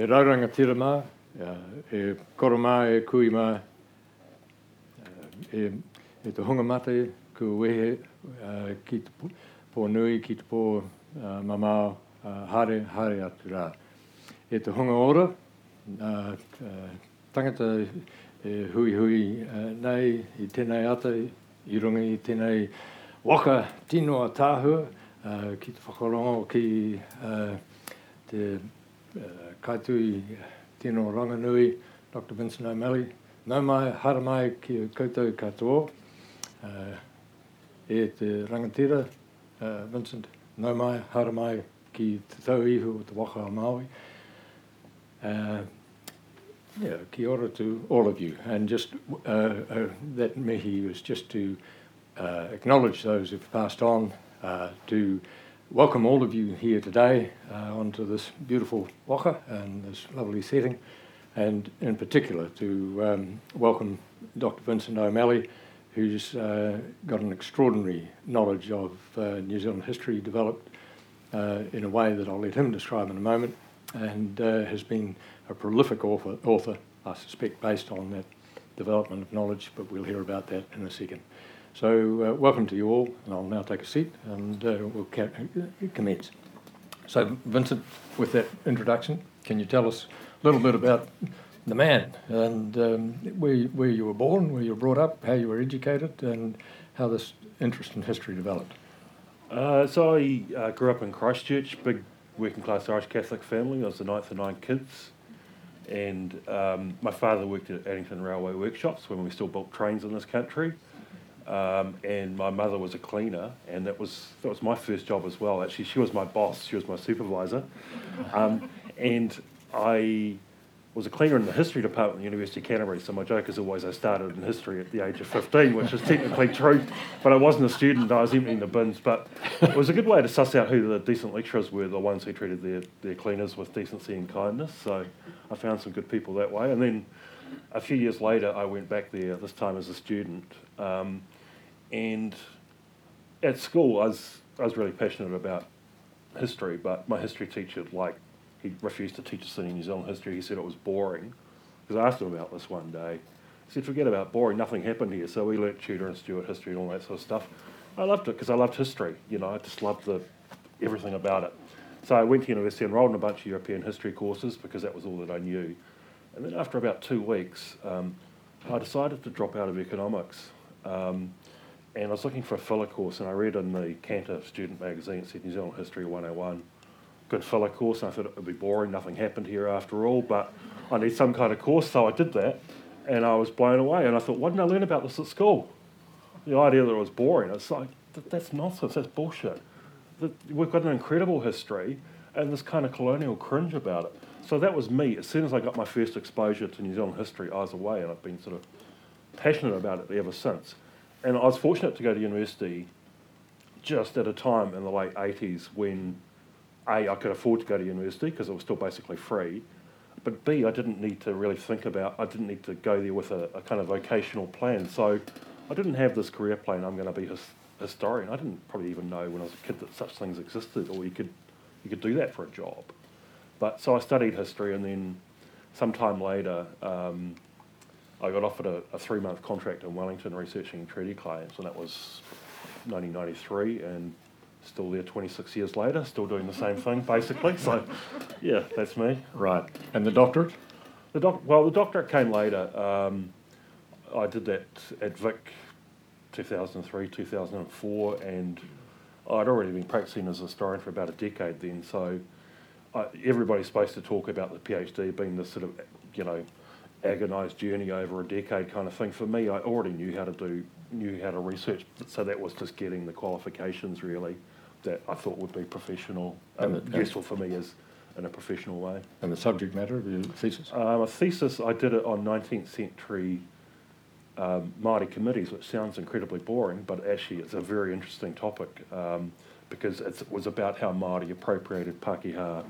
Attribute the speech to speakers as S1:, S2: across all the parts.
S1: e rauranga tira mā, e e koromā e kui mā, e, e te hunga mate ku wehe uh, ki te pō, nui, ki te pō uh, mamao, uh, hare, hare atu rā. E te hunga ora, uh, uh, tangata e hui hui uh, nei i tēnei ata, i runga i tēnei waka tinoa tāhua, uh, ki te whakarongo ki uh, te uh, kaitui tino ranganui, Dr. Vincent O'Malley. Nau mai, hara mai ki koutou katoa. Uh, e te rangatira, uh, Vincent. Nau mai, hara mai ki te tau ihu o te waka a Maui. Uh, yeah, kia ora to all of you. And just uh, uh, that mihi was just to uh, acknowledge those who've passed on, uh, to welcome all of you here today uh, onto this beautiful waka and this lovely setting, and in particular to um, welcome Dr. Vincent O'Malley, who's uh, got an extraordinary knowledge of uh, New Zealand history developed uh, in a way that I'll let him describe in a moment, and uh, has been a prolific author, author, I suspect, based on that development of knowledge, but we'll hear about that in a second. So, uh, welcome to you all, and I'll now take a seat and uh, we'll ca- commence. So, Vincent, with that introduction, can you tell us a little bit about the man and um, where, where you were born, where you were brought up, how you were educated, and how this interest in history developed?
S2: Uh, so I uh, grew up in Christchurch, big working class Irish Catholic family. I was the ninth of nine kids. And um, my father worked at Addington Railway Workshops when we still built trains in this country. Um, and my mother was a cleaner, and that was that was my first job as well. Actually, she was my boss, she was my supervisor, um, and I was a cleaner in the history department at the University of Canterbury. So my joke is always I started in history at the age of 15, which is technically true, but I wasn't a student. I was emptying the bins, but it was a good way to suss out who the decent lecturers were, the ones who treated their, their cleaners with decency and kindness. So I found some good people that way, and then a few years later, I went back there, this time as a student. Um, and at school, I was, I was really passionate about history, but my history teacher, like, he refused to teach us any New Zealand history. He said it was boring. Because I asked him about this one day. He said, forget about boring, nothing happened here. So we learnt Tudor and Stuart history and all that sort of stuff. I loved it because I loved history, you know, I just loved the, everything about it. So I went to university, enrolled in a bunch of European history courses because that was all that I knew. And then after about two weeks, um, I decided to drop out of economics. Um, and I was looking for a filler course, and I read in the Canta student magazine, it said New Zealand History 101. Good filler course, and I thought it would be boring, nothing happened here after all, but I need some kind of course, so I did that, and I was blown away. And I thought, why didn't I learn about this at school? The idea that it was boring, it's like, that's nonsense, that's bullshit. We've got an incredible history, and this kind of colonial cringe about it. So that was me. As soon as I got my first exposure to New Zealand history, I was away, and I've been sort of passionate about it ever since. And I was fortunate to go to university just at a time in the late 80s when A, I could afford to go to university because it was still basically free, but B, I didn't need to really think about, I didn't need to go there with a, a kind of vocational plan. So I didn't have this career plan, I'm going to be a his, historian. I didn't probably even know when I was a kid that such things existed or you could, you could do that for a job. But so I studied history and then sometime later, um, I got offered a, a three month contract in Wellington researching treaty claims, and that was 1993, and still there 26 years later, still doing the same thing basically. So, yeah, that's me.
S1: Right. And the doctorate?
S2: The doc, well, the doctorate came later. Um, I did that at Vic 2003, 2004, and I'd already been practicing as a historian for about a decade then. So, I, everybody's supposed to talk about the PhD being this sort of, you know, agonised journey over a decade kind of thing. For me, I already knew how to do, knew how to research, so that was just getting the qualifications really that I thought would be professional, um,
S1: And
S2: useful for me as in a professional way.
S1: And the subject matter of your thesis?
S2: Um, a thesis, I did it on 19th century um, Māori committees, which sounds incredibly boring, but actually it's a very interesting topic um, because it's, it was about how Māori appropriated Pākehā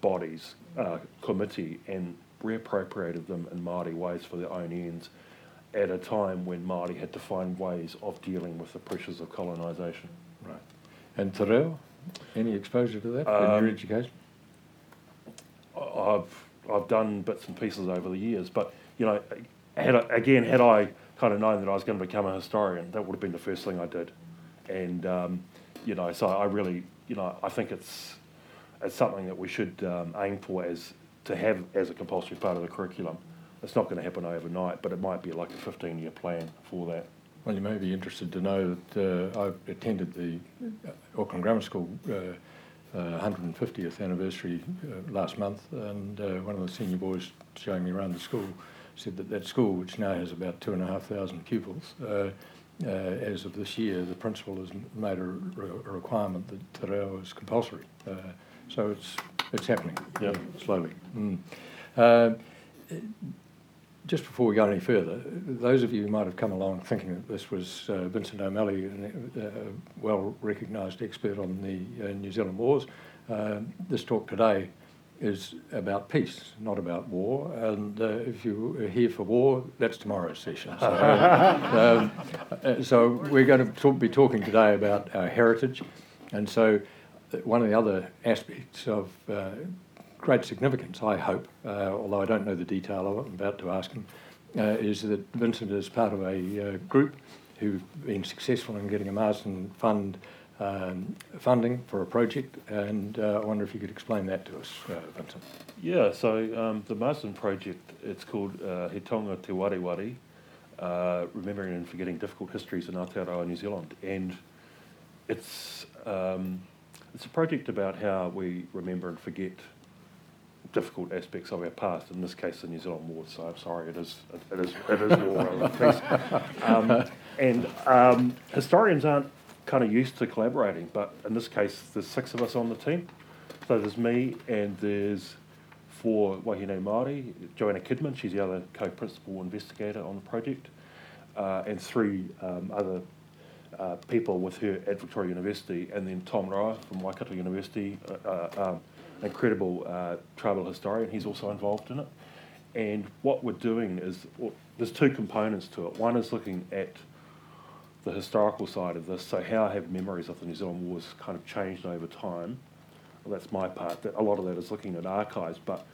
S2: bodies, uh, committee, and reappropriated them in Māori ways for their own ends at a time when Māori had to find ways of dealing with the pressures of colonisation.
S1: Right. And Te Reo? Any exposure to that in
S2: Um,
S1: your education?
S2: I- I've I've done bits and pieces over the years, but you know, had I, again, had I kind of known that I was going to become a historian, that would have been the first thing I did, and um, you know, so I really, you know, I think it's it's something that we should um, aim for as to have as a compulsory part of the curriculum. It's not going to happen overnight, but it might be like a 15 year plan for that.
S1: Well, you may be interested to know that uh, I attended the Auckland Grammar School uh, uh, 150th anniversary uh, last month, and uh, one of the senior boys showing me around the school said that that school, which now has about two and a half thousand pupils, uh, uh, as of this year, the principal has made a, re- a requirement that te reo is compulsory. Uh, so it's it's happening
S2: Yeah.
S1: slowly. Mm. Uh, just before we go any further, those of you who might have come along thinking that this was uh, Vincent O'Malley, a uh, well recognised expert on the uh, New Zealand wars, uh, this talk today is about peace, not about war. And uh, if you are here for war, that's tomorrow's session. So, um, uh, so we're going to talk, be talking today about our heritage. And so one of the other aspects of uh, great significance, I hope, uh, although I don't know the detail of it, I'm about to ask him, uh, is that Vincent is part of a uh, group who've been successful in getting a Marsden Fund um, funding for a project, and uh, I wonder if you could explain that to us, Vincent.
S2: Yeah, so um, the Marsden project, it's called He Te Wari Wari, Remembering and Forgetting Difficult Histories in Aotearoa, New Zealand. And it's, um, it's a project about how we remember and forget difficult aspects of our past, in this case the New Zealand War, so I'm sorry, it is, it is, it is war. Um, and um, historians aren't kind of used to collaborating, but in this case there's six of us on the team. So there's me and there's four Wahine Māori, Joanna Kidman, she's the other co-principal investigator on the project, uh, and three um, other uh, people with her at Victoria University, and then Tom Roa from Waikato University, uh, uh, um, an incredible uh, tribal historian, he's also involved in it. And what we're doing is, well, there's two components to it. One is looking at the historical side of this, so how have memories of the New Zealand Wars kind of changed over time? Well, that's my part. That a lot of that is looking at archives, but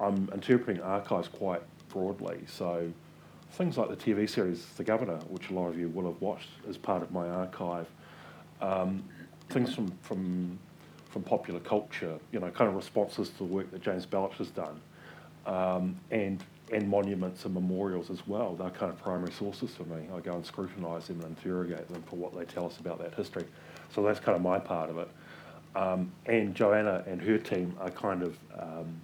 S2: I'm interpreting archives quite broadly. So things like the TV series The Governor, which a lot of you will have watched as part of my archive, um, things from, from, from popular culture, you know, kind of responses to the work that James Belich has done, um, and, and monuments and memorials as well. They're kind of primary sources for me. I go and scrutinise them and interrogate them for what they tell us about that history. So that's kind of my part of it. Um, and Joanna and her team are kind of um,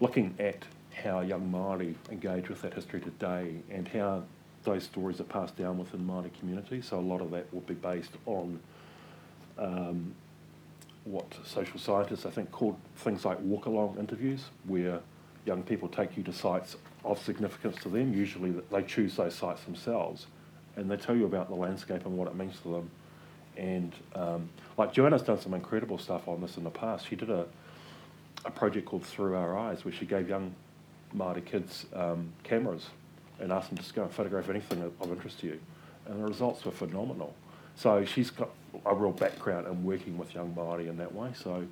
S2: looking at how young Māori engage with that history today and how those stories are passed down within Māori communities. So a lot of that will be based on um, what social scientists I think called things like walk-along interviews, where young people take you to sites of significance to them. Usually they choose those sites themselves, and they tell you about the landscape and what it means to them. And um, like Joanna's done some incredible stuff on this in the past. She did a a project called Through Our Eyes, where she gave young Māori kids um, cameras and asked them to go and photograph anything of, interest to you. And the results were phenomenal. So she's got a real background in working with young Māori in that way. So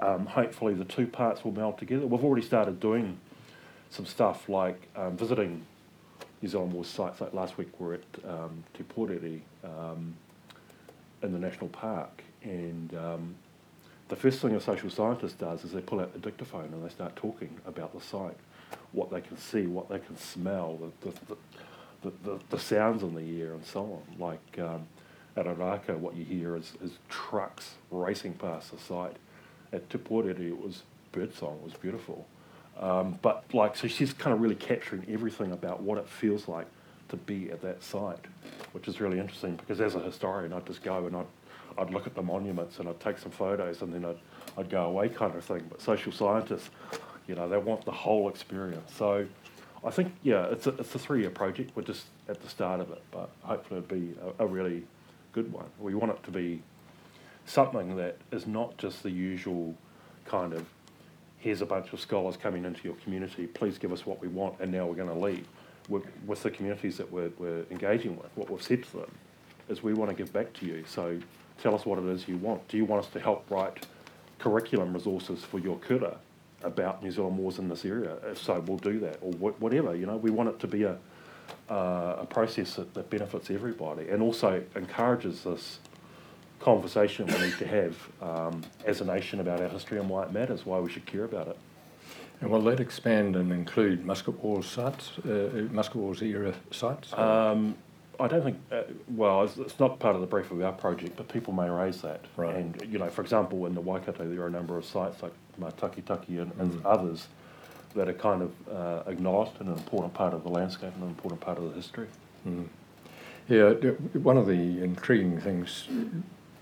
S2: um, hopefully the two parts will meld together. We've already started doing some stuff like um, visiting New Zealand War sites. Like last week we're at um, Te Porere um, in the national park and um, the first thing a social scientist does is they pull out the dictaphone and they start talking about the site, what they can see, what they can smell, the, the, the, the, the sounds in the air, and so on. Like um, at Ōrākau, what you hear is, is trucks racing past the site. At Te Porere, it was birdsong, it was beautiful. Um, but like, so she's kind of really capturing everything about what it feels like to be at that site, which is really interesting because as a historian, I'd just go and I'd I'd look at the monuments and I'd take some photos and then I'd, I'd go away kind of thing. But social scientists, you know, they want the whole experience. So I think, yeah, it's a, it's a three year project. We're just at the start of it, but hopefully it'll be a, a really good one. We want it to be something that is not just the usual kind of here's a bunch of scholars coming into your community, please give us what we want, and now we're going to leave. With, with the communities that we're, we're engaging with, what we've said to them is we want to give back to you. So tell us what it is you want. Do you want us to help write curriculum resources for your kura about New Zealand wars in this area. If so, we'll do that, or wh- whatever. You know, we want it to be a uh, a process that, that benefits everybody, and also encourages this conversation we need to have um, as a nation about our history and why it matters, why we should care about it.
S1: And will that expand and include Musket Wars sites, uh, Musket Wars era sites?
S2: Um, I don't think, uh, well, it's, it's not part of the brief of our project, but people may raise that.
S1: Right.
S2: And, you know, for example, in the Waikato, there are a number of sites like Matakitaki and, and
S1: Mm.
S2: others that are kind of uh, acknowledged and an important part of the landscape and an important part of the history.
S1: Mm. Yeah, one of the intriguing things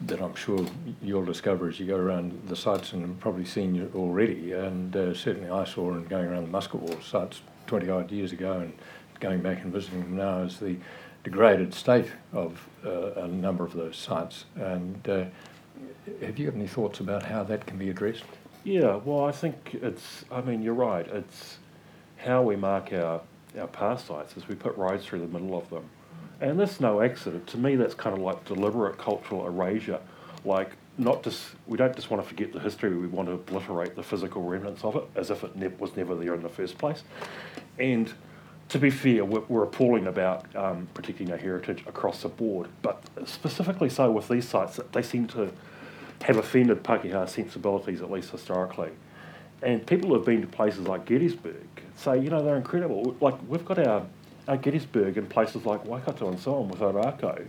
S1: that I'm sure you'll discover as you go around the sites, and have probably seen it already, and uh, certainly I saw in going around the Musket Wars sites 20 odd years ago and going back and visiting them now, is the degraded state of uh, a number of those sites. And uh, have you got any thoughts about how that can be addressed?
S2: Yeah, well, I think it's, I mean, you're right. It's how we mark our, our past sites is we put roads through the middle of them. And that's no accident. To me, that's kind of like deliberate cultural erasure. Like, not just, we don't just want to forget the history, we want to obliterate the physical remnants of it as if it ne- was never there in the first place. And to be fair, we're, we're appalling about um, protecting our heritage across the board, but specifically so with these sites, they seem to have offended Pakeha sensibilities, at least historically. And people who have been to places like Gettysburg say, you know, they're incredible. Like, we've got our, our Gettysburg in places like Waikato and so on with Ōrākau,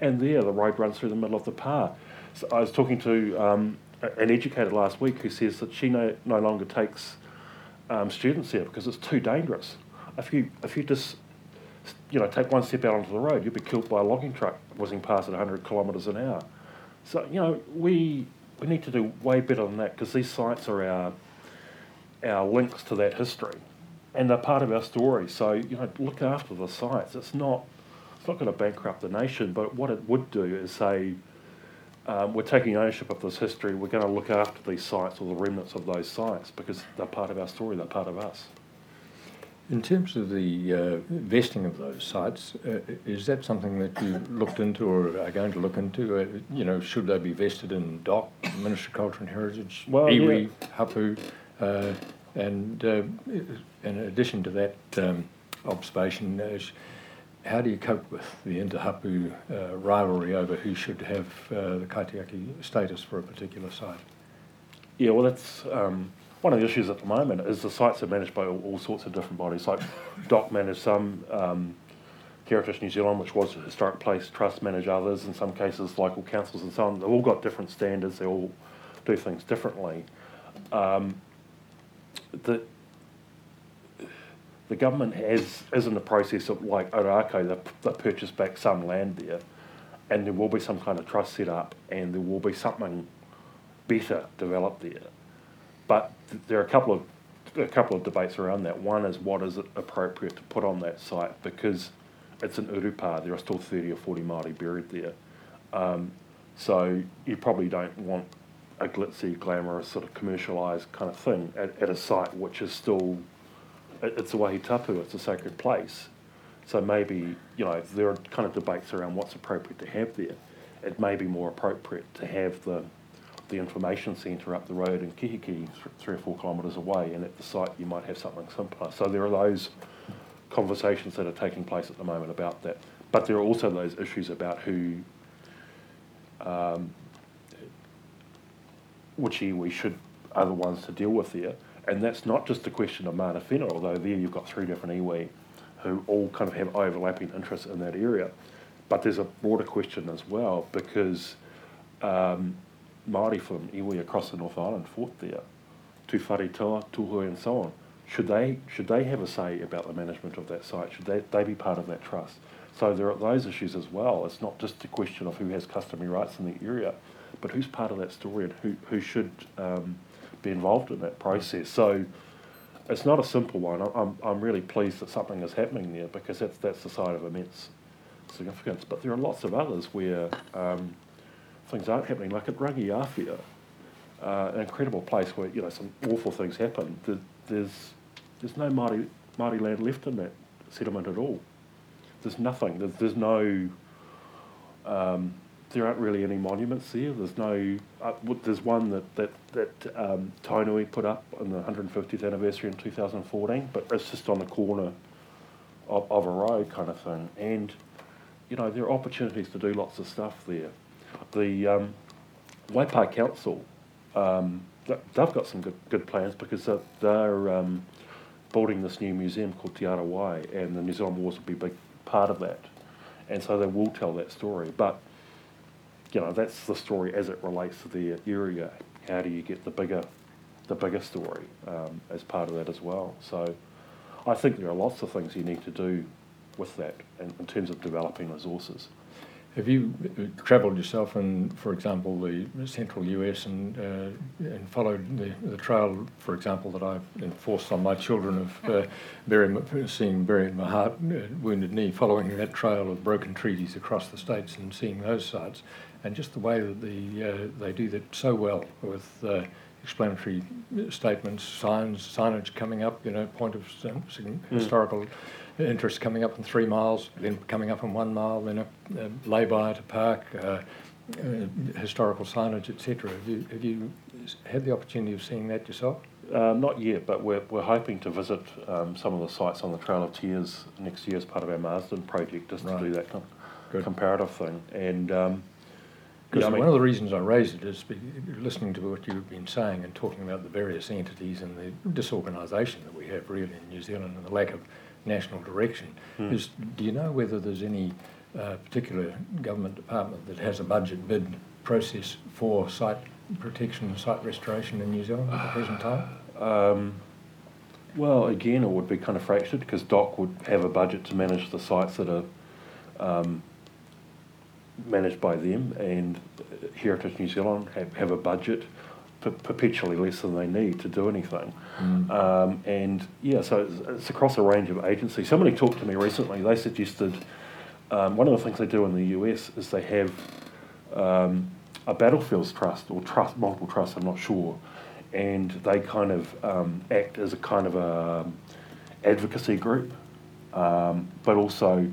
S2: and there the road runs through the middle of the pa. So I was talking to um, an educator last week who says that she no, no longer takes um, students there because it's too dangerous. If you, if you just you know, take one step out onto the road, you'll be killed by a logging truck whizzing past at 100 kilometres an hour. So, you know, we, we need to do way better than that because these sites are our, our links to that history and they're part of our story. So, you know, look after the sites. It's not, it's not going to bankrupt the nation, but what it would do is say, um, we're taking ownership of this history, we're going to look after these sites or the remnants of those sites because they're part of our story, they're part of us.
S1: In terms of the uh, vesting of those sites, uh, is that something that you looked into or are going to look into? Uh, you know, should they be vested in DOC, Ministry of Culture and Heritage,
S2: Well,
S1: iwi, hapu, uh, and uh, in addition to that um, observation, uh, how do you cope with the inter-hapu uh, rivalry over who should have uh, the kaitiaki status for a particular site?
S2: Yeah, well, that's um, one of the issues at the moment is the sites are managed by all, all sorts of different bodies. Like DOC manage some, um, Heritage New Zealand, which was a historic place, Trust manage others, in some cases local councils and so on. They've all got different standards, they all do things differently. Um, the, the government has, is in the process of, like Ōrākau, they, they purchased back some land there, and there will be some kind of trust set up, and there will be something better developed there. But there are a couple of a couple of debates around that. One is what is it appropriate to put on that site because it's an urupa. There are still thirty or forty Māori buried there, um, so you probably don't want a glitzy, glamorous, sort of commercialised kind of thing at, at a site which is still it- it's a wahi tapu. It's a sacred place. So maybe you know there are kind of debates around what's appropriate to have there. It may be more appropriate to have the the information centre up the road in Kihikihi, three or four kilometres away, and at the site you might have something simpler. So there are those conversations that are taking place at the moment about that. But there are also those issues about who, um, which we should are the ones to deal with there. And that's not just a question of mana whenua, although there you've got three different iwi who all kind of have overlapping interests in that area. But there's a broader question as well because um, Māori from iwi across the North Island fought there, Tūwharetoa, and so on. Should they, should they have a say about the management of that site? Should they, they be part of that trust? So there are those issues as well. It's not just a question of who has customary rights in the area, but who's part of that story and who, who should um, be involved in that process. So it's not a simple one. I'm, I'm really pleased that something is happening there because that's, that's the side of immense significance. But there are lots of others where um, things aren't happening, like at Rangiaowhia, uh, an incredible place where you know some awful things happen. There, there's there's no Māori, Māori land left in that settlement at all. There's nothing. There's, there's no um, there aren't really any monuments there. There's no. Uh, there's one that that that um, Tainui put up on the 150th anniversary in 2014, but it's just on the corner of, of a road kind of thing. And you know there are opportunities to do lots of stuff there. The um, Waipa Council, um, they've got some good good plans because they're, they're um, building this new museum called Te Ara Wai, and the New Zealand Wars will be a big part of that. And so they will tell that story. But, you know, that's the story as it relates to the area. How do you get the bigger, the bigger story um, as part of that as well? So I think there are lots of things you need to do with that in, in terms of developing resources.
S1: Have you uh, travelled yourself in, for example, the central US and uh, and followed the, the trail, for example, that I've enforced on my children of uh, burying, seeing burying my heart, uh, wounded knee, following that trail of broken treaties across the states and seeing those sites, and just the way that the uh, they do that so well with uh, explanatory statements, signs, signage coming up, you know, point of mm. Interest coming up in three miles, then coming up in one mile, then a, a lay-by at a park, uh, uh, historical signage, etc. Have you, have you had the opportunity of seeing that yourself?
S2: Uh, not yet, but we're, we're hoping to visit um, some of the sites on the Trail of Tears next year as part of our Marsden project, just right. to do that com- comparative thing. And um,
S1: because yeah, I mean, one of the reasons I raised it is listening to what you've been saying and talking about the various entities and the disorganisation that we have really in New Zealand and the lack of national direction. Mm. Is do you know whether there's any uh, particular government department that has a budget bid process for site protection and site restoration in New Zealand at the present time? Um,
S2: well, again, it would be kind of fractured because DOC would have a budget to manage the sites that are um, managed by them, and Heritage New Zealand have, have a budget perpetually less than they need to do anything. Mm. Um, and yeah, so it's, it's, across a range of agencies. Somebody talked to me recently. They suggested um, one of the things they do in the US is they have um, a battlefields trust or trust multiple trusts. I'm not sure, and they kind of um, act as a kind of a um, advocacy group, um, but also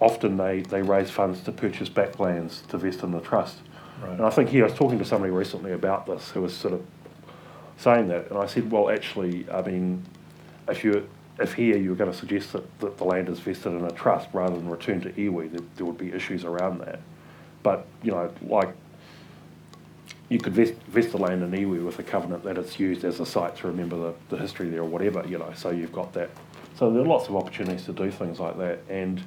S2: often they, they raise funds to purchase backlands to vest in the trust. Right. And I think here I was talking to somebody recently about this who was sort of saying that, and I said, well, actually, I mean, if you if here you were going to suggest that, that the land is vested in a trust rather than returned to iwi, there, there would be issues around that. But you know, like you could vest, vest the land in iwi with a covenant that it's used as a site to remember the, the history there or whatever, you know. So you've got that. So there are lots of opportunities to do things like that. And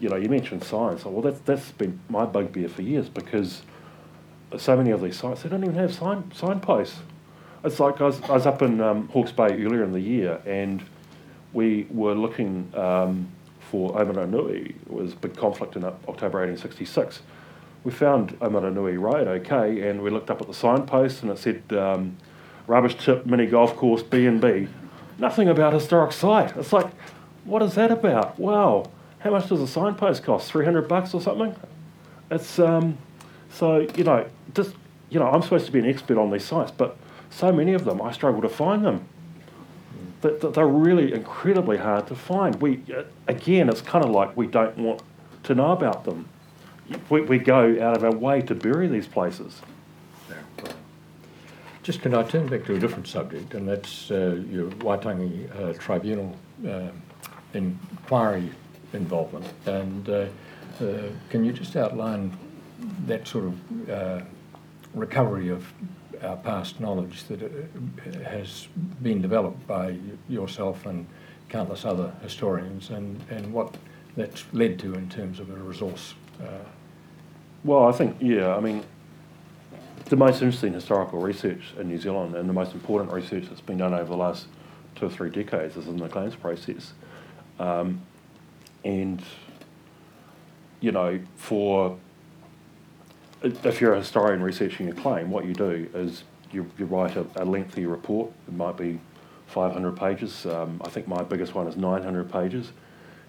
S2: you know, you mentioned science. Well, that's that's been my bugbear for years because so many of these sites, they don't even have sign, signposts. It's like I was, I was up in um, Hawke's Bay earlier in the year and we were looking um, for Omarunui. It was a big conflict in October 1866. We found Omarunui Road okay and we looked up at the signpost and it said um, rubbish tip mini golf course B&B. Nothing about historic site. It's like, what is that about? Wow, how much does a signpost cost? 300 bucks or something? It's, um, so, you know, just, you know, I'm supposed to be an expert on these sites, but so many of them, I struggle to find them. They're really incredibly hard to find. We, again, it's kind of like we don't want to know about them. We, we go out of our way to bury these places.
S1: Just can I turn back to a different subject, and that's uh, your Waitangi uh, Tribunal uh, inquiry involvement. And uh, uh, can you just outline that sort of uh, recovery of our past knowledge that uh, has been developed by yourself and countless other historians, and, and what that's led to in terms of a resource. Uh,
S2: well, I think, yeah, I mean, the most interesting historical research in New Zealand and the most important research that's been done over the last two or three decades is in the claims process. Um, and, you know, for if you're a historian researching a claim, what you do is you, you write a, a lengthy report. It might be 500 pages. Um, I think my biggest one is 900 pages.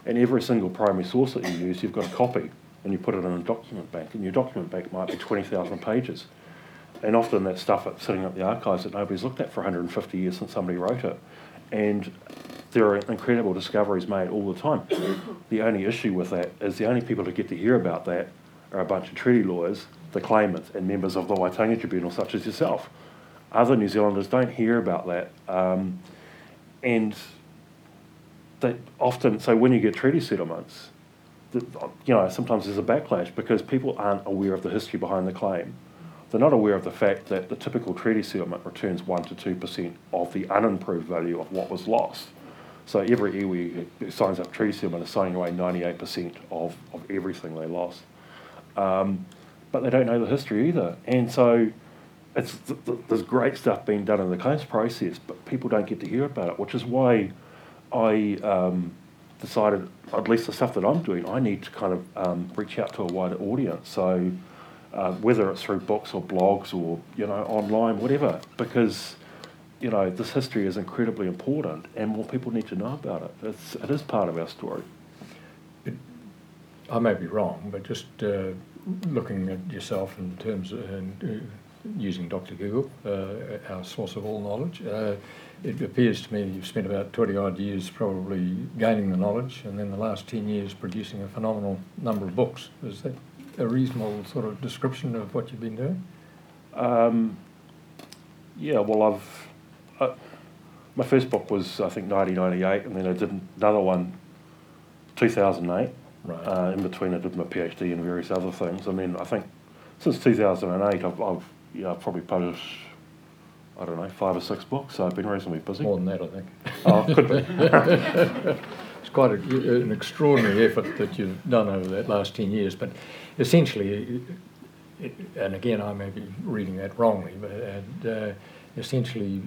S2: And every single primary source that you use, you've got a copy and you put it in a document bank. And your document bank might be 20,000 pages. And often that stuff that's sitting at the archives that nobody's looked at for 150 years since somebody wrote it. And there are incredible discoveries made all the time. the only issue with that is the only people who get to hear about that are a bunch of treaty lawyers, the claimants, and members of the Waitangi Tribunal, such as yourself. Other New Zealanders don't hear about that. Um, and they often, so when you get treaty settlements, the, you know, sometimes there's a backlash because people aren't aware of the history behind the claim. They're not aware of the fact that the typical treaty settlement returns 1 to 2% of the unimproved value of what was lost. So every iwi signs up treaty settlement is signing away 98% of, of everything they lost. Um, but they don't know the history either. And so it's th- th- there's great stuff being done in the claims process, but people don't get to hear about it, which is why I um, decided, at least the stuff that I'm doing, I need to kind of um, reach out to a wider audience. So uh, whether it's through books or blogs or you know online, whatever, because you know this history is incredibly important, and more people need to know about it. It's it is part of our story.
S1: I may be wrong, but just uh, looking at yourself in terms of uh, using Dr. Google, uh, our source of all knowledge, uh, it appears to me you've spent about 20 odd years probably gaining the knowledge, and then the last 10 years producing a phenomenal number of books. Is that a reasonable sort of description of what you've been doing?
S2: Um, yeah, well, I've. Uh, my first book was, I think, 1998, and then I did another one 2008.
S1: Right.
S2: Uh, in between, I did my PhD and various other things. I mean, I think since 2008, I've, I've yeah, I've probably published, I don't know, five or six books, so I've been reasonably busy.
S1: More than that, I think.
S2: Oh, could be.
S1: it's quite a, an extraordinary effort that you've done over that last 10 years, but essentially, and again, I may be reading that wrongly, but and, uh, essentially,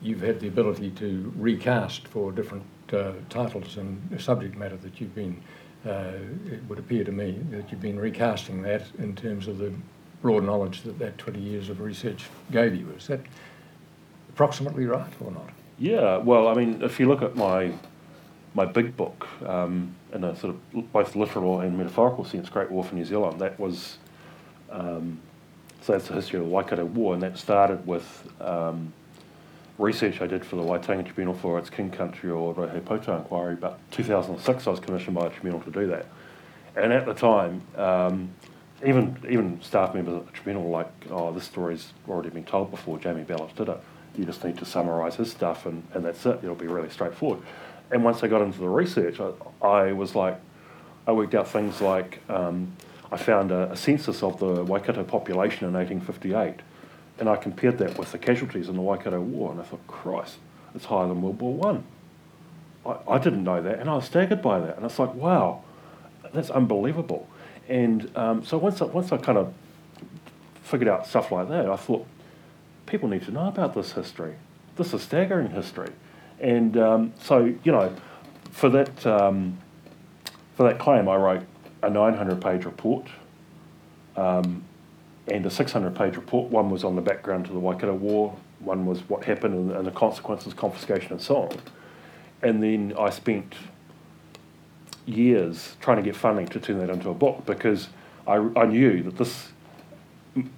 S1: you've had the ability to recast for different uh, titles and subject matter that you've been. Uh, it would appear to me that you've been recasting that in terms of the broad knowledge that that 20 years of research gave you. Is that approximately right or not?
S2: Yeah, well, I mean, if you look at my my big book, um, in a sort of both literal and metaphorical sense, Great War for New Zealand, that was, um, so that's the history of the Waikato War, and that started with um, research I did for the Waitangi Tribunal for its King Country or Rohe inquiry, but 2006 I was commissioned by the tribunal to do that. And at the time, um, even even staff members at the tribunal were like, oh, this story's already been told before, Jamie Belich did it. You just need to summarise his stuff and, and that's it, it'll be really straightforward and once I got into the research, I, I was like, I worked out things like um, I found a, a, census of the Waikato population in 1858, and I compared that with the casualties in the Waikato War, and I thought, Christ, it's higher than World War One. I. I, didn't know that, and I was staggered by that, and it's like, wow, that's unbelievable. And um, so once I, once I kind of figured out stuff like that, I thought, people need to know about this history. This is staggering history. And um, so, you know, for that um, for that claim, I wrote a 900-page report um, and a 600-page report. One was on the background to the Waikato War. One was what happened and, and the consequences, confiscation, and so on. And then I spent years trying to get funding to turn that into a book because I, I knew that this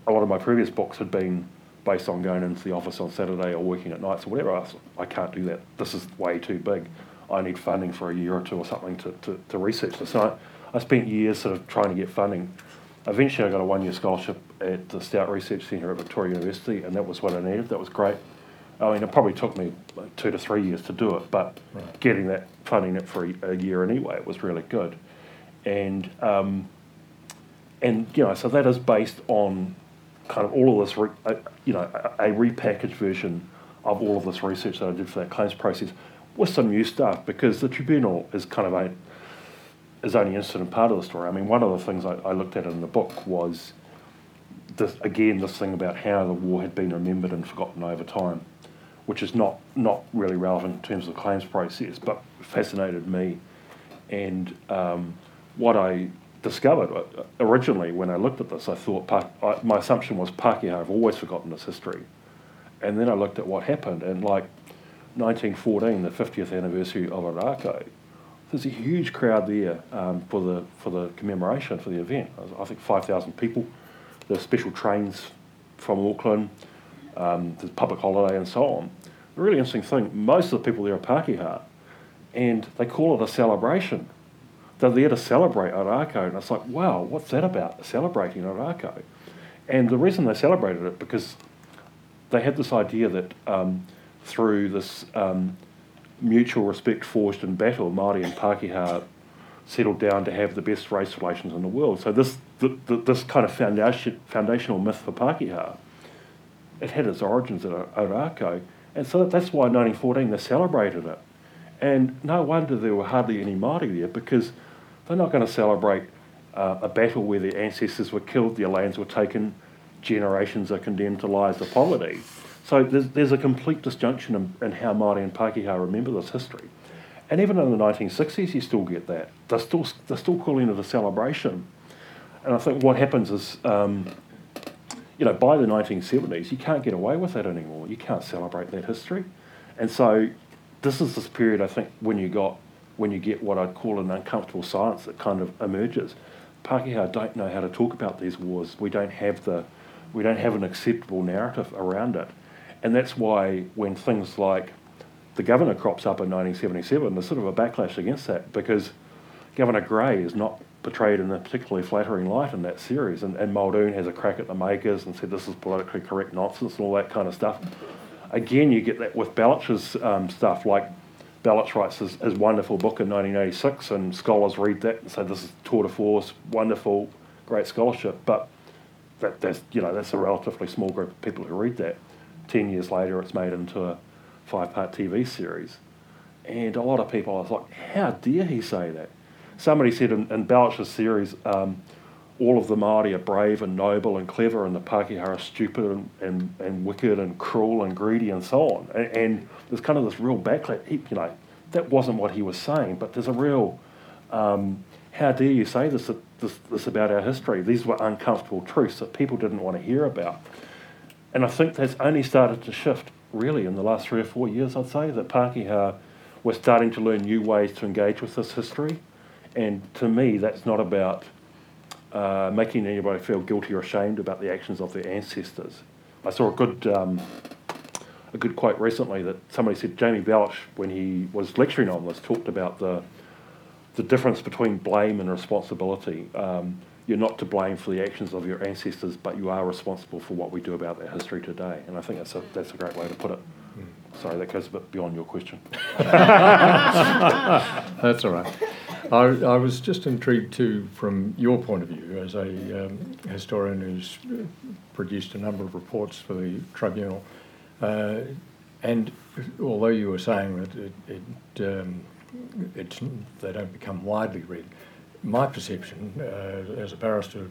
S2: a lot of my previous books had been based on going into the office on Saturday or working at nights or whatever. I, I can't do that. This is way too big. I need funding for a year or two or something to, to, to research this. So I, I spent years sort of trying to get funding. Eventually, I got a one year scholarship at the Stout Research Centre at Victoria University, and that was what I needed. That was great. I mean, it probably took me like two to three years to do it, but right. getting that funding it for a, year anyway, it was really good. And um, and you know, so that is based on kind of all of this, re, uh, you know, a, a, repackaged version of all of this research that I did for that claims process with some new stuff because the tribunal is kind of a is only interested in part of the story. I mean, one of the things I, I looked at in the book was this again this thing about how the war had been remembered and forgotten over time, which is not not really relevant in terms of the claims process, but fascinated me. And um, what I discovered. Uh, originally, when I looked at this, I thought I, my assumption was Pākehā have always forgotten this history. And then I looked at what happened, and like 1914, the 50th anniversary of Ōrākau, there's a huge crowd there um, for the for the commemoration for the event. I think 5,000 people. Special trains from Auckland. Um, public holiday and so on. The really interesting thing, most of the people there are Pākehā, and they call it a celebration they're there to celebrate Ōrākau. And it's like, wow, what's that about, celebrating Ōrākau? And the reason they celebrated it, because they had this idea that um, through this um, mutual respect forged in battle, Māori and Pākehā settled down to have the best race relations in the world. So this, the, the, this kind of foundation, foundational myth for Pākehā, it had its origins at Ōrākau. And so that's why in 1914 they celebrated it. And no wonder there were hardly any Māori there because they're not going to celebrate uh, a battle where their ancestors were killed, their lands were taken, generations are condemned to lives of poverty. So there's, there's a complete disjunction in, in how Māori and Pākehā remember this history. And even in the 1960s, you still get that. They're still, they're still calling it a celebration. And I think what happens is, um, you know, by the 1970s, you can't get away with that anymore. You can't celebrate that history. And so this is this period, I think, when you got when you get what I'd call an uncomfortable silence that kind of emerges. Pākehā don't know how to talk about these wars. We don't have the we don't have an acceptable narrative around it. And that's why when things like the governor crops up in 1977, there's sort of a backlash against that because Governor Grey is not portrayed in a particularly flattering light in that series. And, and Muldoon has a crack at the makers and said this is politically correct nonsense and all that kind of stuff. Again, you get that with Belich's um, stuff, like Belich writes his, his, wonderful book in 1986, and scholars read that and say this is tour de force, wonderful, great scholarship. But that, that's, you know, that's a relatively small group of people who read that. Ten years later, it's made into a five-part TV series. And a lot of people, I was like, how dare he say that? Somebody said in, in Belich's series, um, all of the Māori are brave and noble and clever, and the Pākehā are stupid and, and, and wicked and cruel and greedy and so on. And, and there's kind of this real backlash. He, you know, that wasn't what he was saying, but there's a real, um, how dare you say this, this, this about our history? These were uncomfortable truths that people didn't want to hear about. And I think that's only started to shift really in the last three or four years, I'd say, that Pākehā were starting to learn new ways to engage with this history. And to me, that's not about uh, making anybody feel guilty or ashamed about the actions of their ancestors. I saw a good um, a good quote recently that somebody said Jamie Belich, when he was lecturing on this, talked about the the difference between blame and responsibility. Um, you're not to blame for the actions of your ancestors, but you are responsible for what we do about that history today. And I think that's a that's a great way to put it. Sorry, that goes a bit beyond your question.
S1: that's all right. I, I was just intrigued too, from your point of view, as a um, historian who's produced a number of reports for the tribunal. Uh, and although you were saying that it, it um, they don't become widely read, my perception uh, as a barrister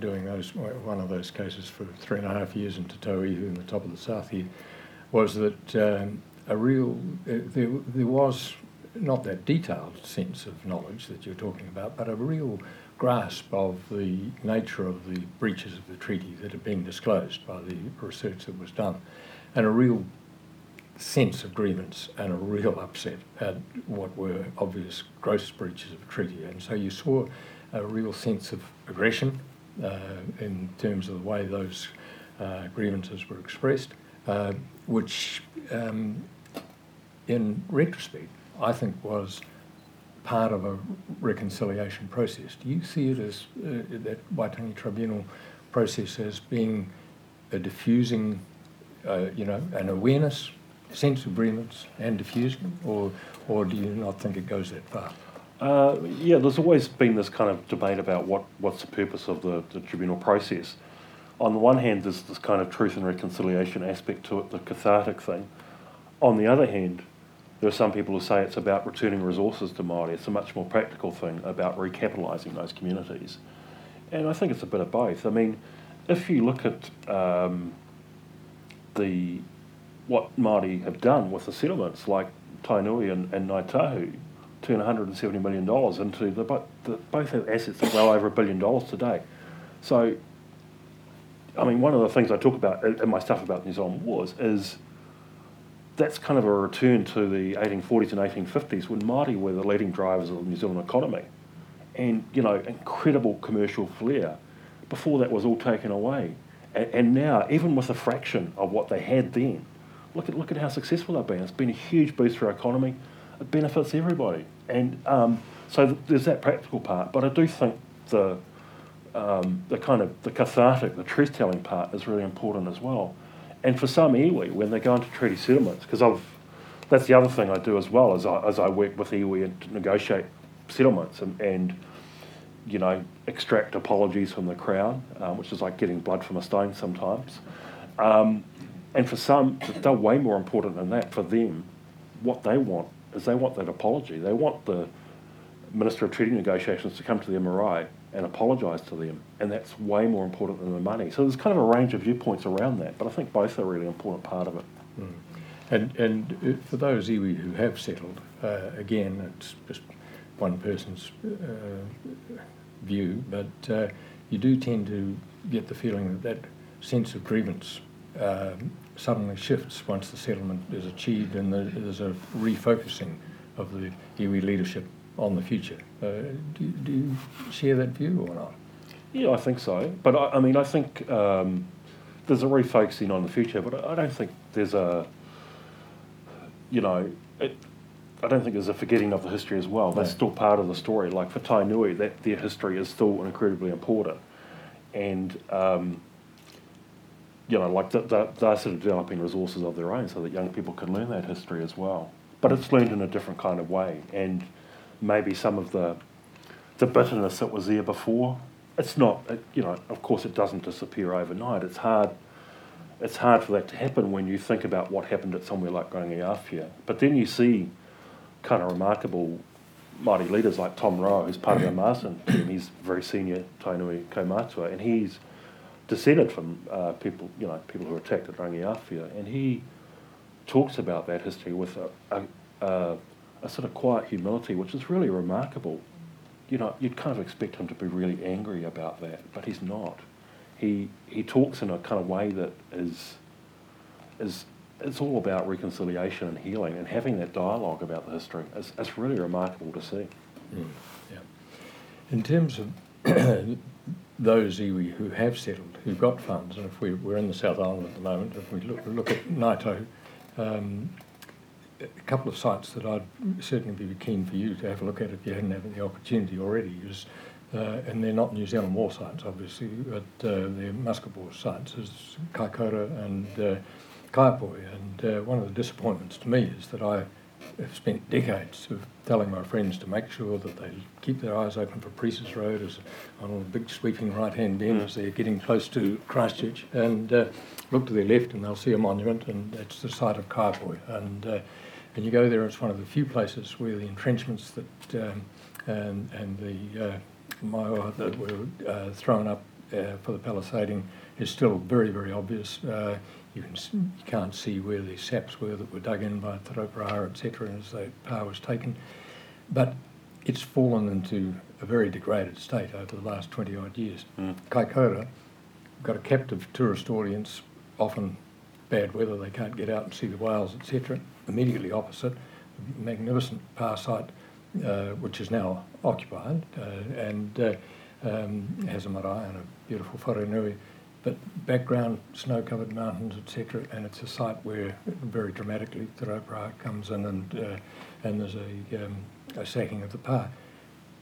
S1: doing those one of those cases for three and a half years in Tauihu in the top of the south here was that um, a real uh, there, there was not that detailed sense of knowledge that you're talking about, but a real grasp of the nature of the breaches of the treaty that had been disclosed by the research that was done, and a real sense of grievance and a real upset at what were obvious gross breaches of treaty. And so you saw a real sense of aggression uh, in terms of the way those uh, grievances were expressed, uh, which, um, in retrospect, I think was part of a reconciliation process. Do you see it as uh, that Waitangi Tribunal process as being a diffusing, uh, you know, an awareness, sense grievance and diffusing, or, or do you not think it goes that far?
S2: Uh, yeah, there's always been this kind of debate about what, what's the purpose of the, the tribunal process. On the one hand, there's this kind of truth and reconciliation aspect to it, the cathartic thing. On the other hand, there are some people who say it's about returning resources to Māori. It's a much more practical thing about recapitalising those communities. And I think it's a bit of both. I mean, if you look at um, the what Māori have done with the settlements like Tainui and, and Ngāi Tahu, turn $170 million into the, the both have assets of well over a billion dollars today. So, I mean, one of the things I talk about uh, in my stuff about New Zealand wars is that's kind of a return to the 1840s and 1850s when Māori were the leading drivers of the New Zealand economy. And, you know, incredible commercial flair. Before that was all taken away. And, and now, even with a fraction of what they had then, look at, look at how successful they've been. It's been a huge boost for our economy. It benefits everybody. And um, so th- there's that practical part, but I do think the um, the kind of the cathartic, the truth telling part is really important as well. And for some iwi, when they go into treaty settlements, because I've that's the other thing I do as well as I, as I work with iwi and to negotiate settlements and, and you know extract apologies from the crown, um, which is like getting blood from a stone sometimes. Um, and for some, they're way more important than that. For them, what they want is they want that apology. They want the Minister of Treaty Negotiations to come to the marae and apologise to them, and that's way more important than the money. So there's kind of a range of viewpoints around that, but I think both are a really important part of it.
S1: Mm. And, and uh, for those iwi who have settled, uh, again, it's just one person's uh, view, but uh, you do tend to get the feeling that that sense of grievance um, suddenly shifts once the settlement is achieved and there's a refocusing of the iwi leadership on the future. Uh, do, do, you share that view or not?
S2: Yeah, I think so. But I, I mean, I think um, there's a refocusing on the future, but I don't think there's a, you know, it, I don't think there's a forgetting of the history as well. That's still part of the story. Like for Tainui, that their history is still incredibly important, and um, you know, like they're, they're sort of developing resources of their own so that young people can learn that history as well. But it's learned in a different kind of way, and maybe some of the the bitterness that was there before. It's not, it, you know, of course, it doesn't disappear overnight. It's hard. It's hard for that to happen when you think about what happened at somewhere like Rangiaowhia. But then you see kind of remarkable mighty leaders like Tom Roa, who's part of the mm-hmm. Marsden team. He's very senior Tainui Kaumatua, and he's descended from uh, people, you know, people who were attacked at Rangiaowhia, and he talks about that history with a, a, a a sort of quiet humility, which is really remarkable. You know, you'd kind of expect him to be really angry about that, but he's not. He he talks in a kind of way that is is it's all about reconciliation and healing, and having that dialogue about the history is, is really remarkable to see.
S1: Mm, yeah. In terms of those iwi who have settled, who've got funds, and if we, we're in the South Island at the moment, if we look, look at Ngāi Tahu, um, a couple of sites that I'd certainly be keen for you to have a look at if you hadn't had the opportunity already is, uh, and they're not New Zealand war sites, obviously, but uh, they're ball sites, is Kaikoura and uh, Kaiapoi. And uh, one of the disappointments to me is that I have spent decades of telling my friends to make sure that they keep their eyes open for Priest's Road as on a big sweeping right-hand bend mm. as they're getting close to Christchurch, and uh, look to their left and they'll see a monument, and that's the site of Kaiapoi. And uh, and you go there, it's one of the few places where the entrenchments that um, and, and the uh, that were uh, thrown up uh, for the palisading is still very, very obvious. You, can, you can't see where the saps were that were dug in by Te Rauparaha, etc., as the pa was taken. But it's fallen into a very degraded state over the last 20 odd years. Mm. Kaikoura got a captive tourist audience, often bad weather, they can't get out and see the whales, etc. Immediately opposite, a magnificent pa site, uh, which is now occupied uh, and uh, um, has a marae and a beautiful wharenui. But background, snow-covered mountains, etc., and it's a site where very dramatically Te Rauparaha comes in and, uh, and there's a, um, a sacking of the pa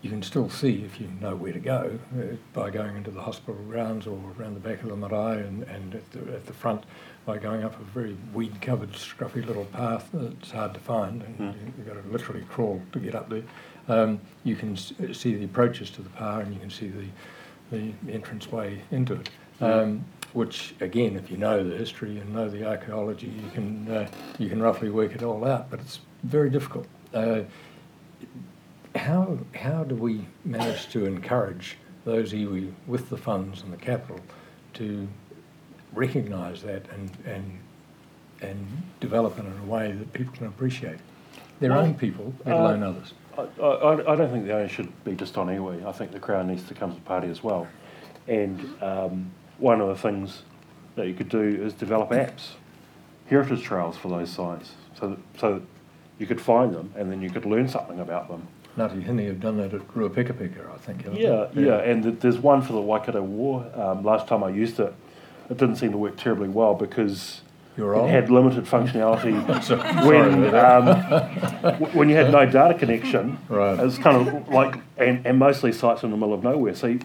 S1: you can still see if you know where to go uh, by going into the hospital grounds or around the back of the marae and, and at, the, at the front by going up a very weed covered, scruffy little path that's hard to find and mm. you've got to literally crawl to get up there. Um, you can s- see the approaches to the pa and you can see the, the entrance way into it. Um, which again, if you know the history and know the archaeology, you can uh, you can roughly work it all out. But it's very difficult. Uh, how, how do we manage to encourage those iwi with the funds and the capital to recognise that and, and, and develop it in a way that people can appreciate? Their well, own people, let uh, alone others.
S2: I, I, I, don't think the onus should be just on iwi. I think the Crown needs to come to the party as well. And um, one of the things that you could do is develop apps, heritage trails for those sites, so that, so that you could find them and then you could learn something about them
S1: Ngāti Hine have done that at Ruapekapeka, I think.
S2: Yeah, yeah, yeah, and there's one for the Waikato War. Um, last time I used it, it didn't seem to work terribly well because
S1: You're
S2: it had limited functionality when um, when you had no data connection.
S1: Right.
S2: It was kind of like, and, and mostly sites in the middle of nowhere. So you,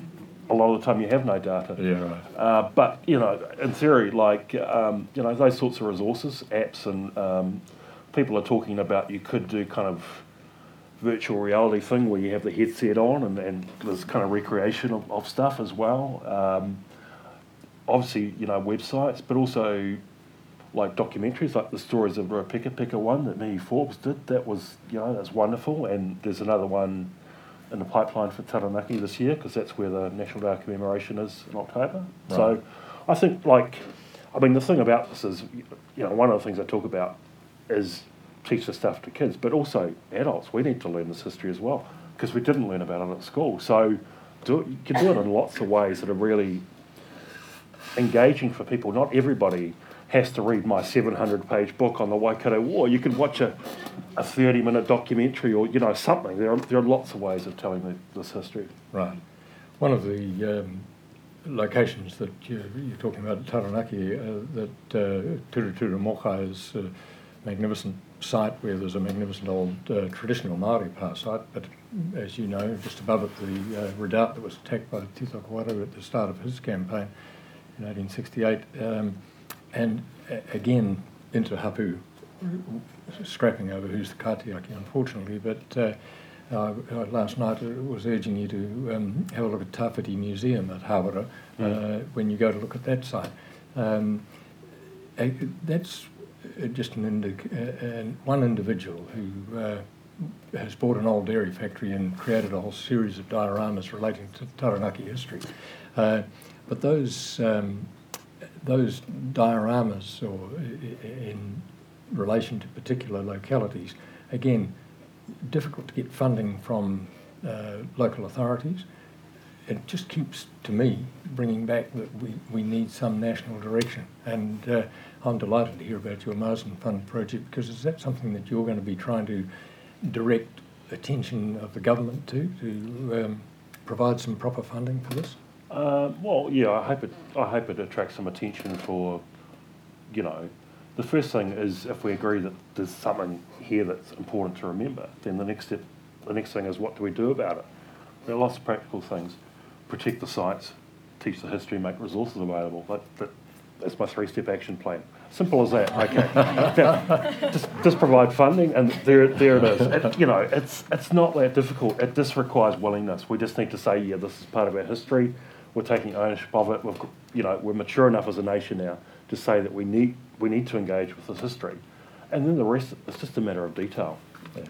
S2: a lot of the time you have no data.
S1: Yeah, right.
S2: Uh, but you know, in theory, like um, you know, those sorts of resources, apps, and um, people are talking about you could do kind of virtual reality thing where you have the headset on and, and there's kind of recreation of, of stuff as well. Um, obviously, you know, websites, but also like documentaries, like the stories of the Pika Pika one that Mihi Forbes did. That was, you know, that's wonderful. And there's another one in the pipeline for Taranaki this year because that's where the National Day of commemoration is in October. So I think, like, I mean, the thing about this is, you know, one of the things I talk about is teach the stuff to kids, but also adults. We need to learn this history as well because we didn't learn about it at school. So do it, you can do it in lots of ways that are really engaging for people. Not everybody has to read my 700 page book on the Waikato War. You can watch a, a 30 minute documentary or, you know, something. There are, there are lots of ways of telling the, this history.
S1: Right. One of the um, locations that you, you're talking about, Taranaki, uh, that uh, Turuturu Mokai is a magnificent site where there's a magnificent old uh, traditional Māori pa site, but as you know, just above it, the uh, redoubt that was attacked by Titokowaru at the start of his campaign in 1868. Um, and again, into Hapu, scrapping over who's the Kaitiaki, unfortunately, but uh, uh, uh, last night I was urging you to um, have a look at Tawhiti Museum at Hawera uh, when you go to look at that site. Um, that's uh, just an indic- uh, uh, one individual who uh, has bought an old dairy factory and created a whole series of dioramas relating to Taranaki history. Uh, but those um, those dioramas, or in relation to particular localities, again, difficult to get funding from uh, local authorities. It just keeps, to me, bringing back that we, we need some national direction. And uh, I'm delighted to hear about your Marsden Fund project because is that something that you're going to be trying to direct attention of the government to, to um, provide some proper funding for this?
S2: Uh, well, yeah, I hope it. I hope it attracts some attention for, you know, the first thing is if we agree that there's something here that's important to remember, then the next step, the next thing is what do we do about it? There are lots of practical things: protect the sites, teach the history, make resources available. That, that that's my three-step action plan. Simple as that. Okay, Now, just just provide funding, and there there it is. It, you know, it's it's not that difficult. It just requires willingness. We just need to say, yeah, this is part of our history. We're taking ownership of it. We've, you know, we're mature enough as a nation now to say that we need we need to engage with this history, and then the rest it's just a matter of detail.
S1: Yeah.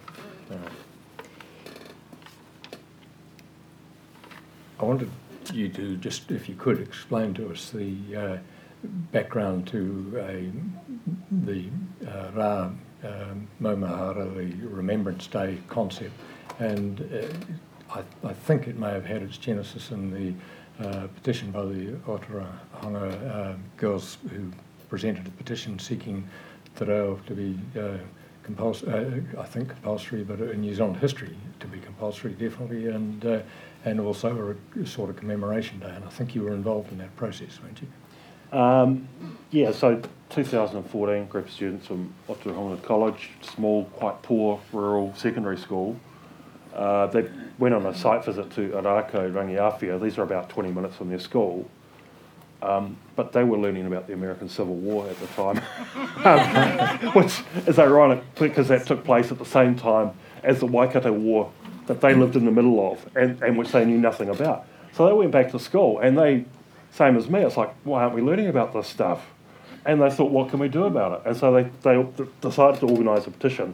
S1: I wanted you to just, if you could, explain to us the uh, background to a, the uh, Ra um, Maumahara, the Remembrance Day concept. And uh, I, I think it may have had its genesis in the uh, petition by the Otorohanga uh, girls who presented a petition seeking Te Reo to be uh, compuls- uh, I think compulsory, but in New Zealand history to be compulsory, definitely, and uh, and also a sort of commemoration day. And I think you were involved in that process, weren't you?
S2: Um, yeah, so 2014, group of students from Otorohanga College, small, quite poor rural secondary school. Uh, they went on a site visit to Ōrākau Rangiaowhia. These are about 20 minutes from their school. Um, but they were learning about the American Civil War at the time, um, which is ironic because that took place at the same time as the Waikato War that they lived in the middle of and, and which they knew nothing about. So they went back to school and they, same as me, it's like, why aren't we learning about this stuff? And they thought, what can we do about it? And so they, they decided to organise a petition.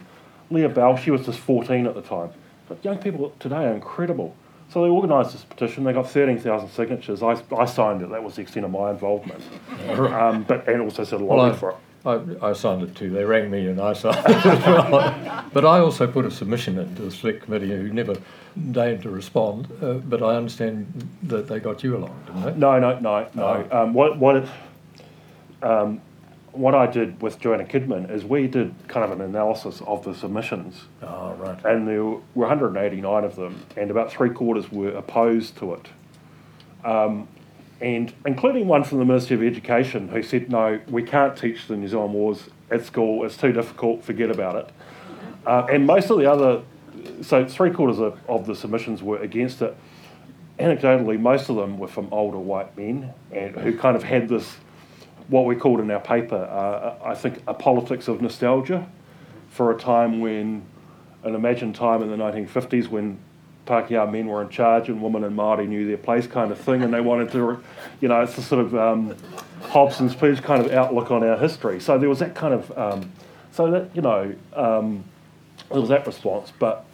S2: Leah Bell, she was just 14 at the time. But young people today are incredible. So they organised this petition. They got 13,000 signatures. I, I signed it. That was the extent of my involvement. Um, but and also said a
S1: Well,
S2: lobby for it.
S1: I, I signed it too. They rang me and I signed it as well. But I also put a submission into the select committee who never deigned to respond. Uh, but I understand that they got you along, didn't they?
S2: No, no, no, no. Um, what what it, um, what I did with Joanna Kidman is we did kind of an analysis of the submissions,
S1: Oh, right.
S2: and there were 189 of them, and about three quarters were opposed to it. Um, and including one from the Ministry of Education who said, no, we can't teach the New Zealand Wars at school, it's too difficult, forget about it. Uh, and most of the other, so three quarters of, of the submissions were against it. Anecdotally, most of them were from older white men and who kind of had this, what we called in our paper, uh, I think, a politics of nostalgia for a time when, an imagined time in the 1950s when Pākehā men were in charge and women and Māori knew their place kind of thing, and they wanted to, you know, it's a sort of um, Hobson's Pledge kind of outlook on our history. So there was that kind of, um, so that, you know, um, there was that response. But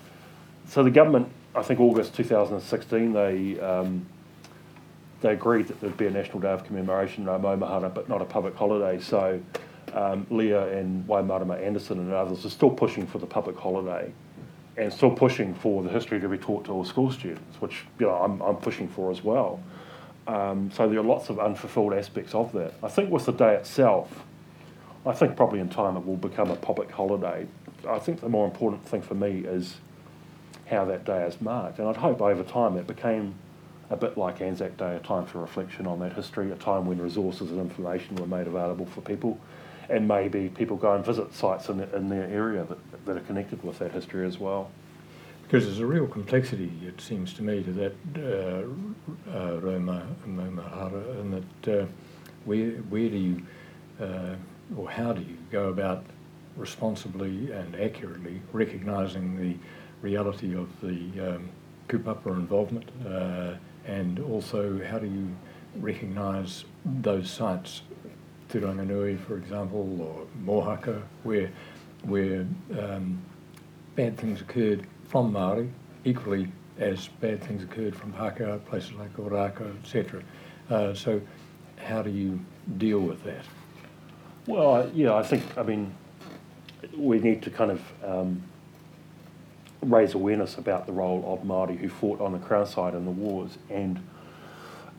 S2: so the government, I think August 2016, they um, they agreed that there'd be a national day of commemoration, no Maumahara, but not a public holiday. So um, Leah and Waimarama Anderson and others are still pushing for the public holiday and still pushing for the history to be taught to all school students, which you know I'm, I'm pushing for as well. Um, so there are lots of unfulfilled aspects of that. I think with the day itself, I think probably in time it will become a public holiday. I think the more important thing for me is how that day is marked, and I'd hope over time it became a bit like Anzac Day, a time for reflection on that history, a time when resources and information were made available for people and maybe people go and visit sites in, in their area that, that are connected with that history as well.
S1: Because there's a real complexity, it seems to me, to that uh, uh, Roma Maumahara, and that uh, where, where do you, uh, or how do you go about responsibly and accurately recognising the reality of the um, kupapa involvement, uh, and also how do you recognise those sites Turanganui, for example, or Mohaka, where where um, bad things occurred from Maori, equally as bad things occurred from Pākehā, places like Ōrākau, etc. Uh, so, how do you deal with that?
S2: Well, yeah, I think I mean we need to kind of um, raise awareness about the role of Maori who fought on the Crown side in the wars and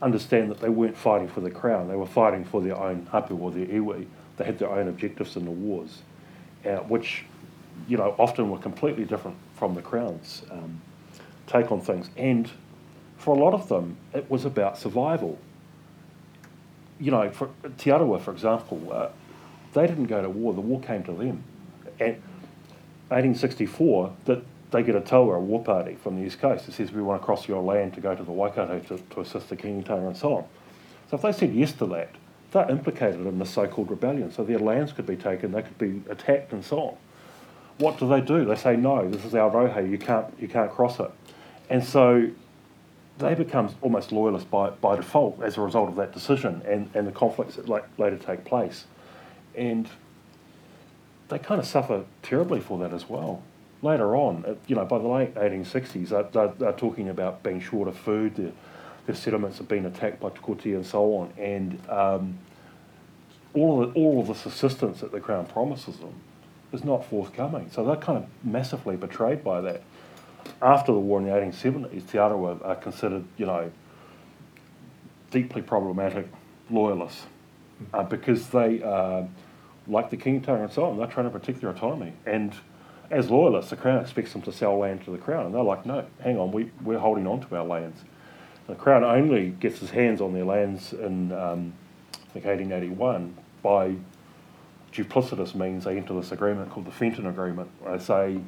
S2: understand that they weren't fighting for the crown, they were fighting for their own hapu or their iwi. They had their own objectives in the wars, uh, which, you know, often were completely different from the crown's um, take on things. And for a lot of them, it was about survival. You know, for Te Arawa, for example, uh, they didn't go to war, the war came to them. And 1864, that they get a toa, a war party from the East Coast that says we want to cross your land to go to the Waikato to, to assist the Kingitanga and so on. So if they said yes to that, they're implicated in the so-called rebellion. So their lands could be taken, they could be attacked and so on. What do they do? They say, no, this is our rohe, you can't, you can't cross it. And so they become almost loyalists by, by default as a result of that decision and, and the conflicts that later take place. And they kind of suffer terribly for that as well later on, uh, you know, by the late 1860s, they're, they're, they're talking about being short of food, the, the settlements have been attacked by Te Kooti and so on, and um, all, of the, all of this assistance that the Crown promises them is not forthcoming. So they're kind of massively betrayed by that. After the war in the 1870s, Te Arawa are considered, you know, deeply problematic loyalists uh, because they, uh, like the King and so on, they're trying to protect their autonomy. And as loyalists, the Crown expects them to sell land to the Crown, and they're like, no, hang on, we, we're holding on to our lands. The Crown only gets its hands on their lands in, um, I think, 1881 by duplicitous means. They enter this agreement called the Fenton Agreement. They say,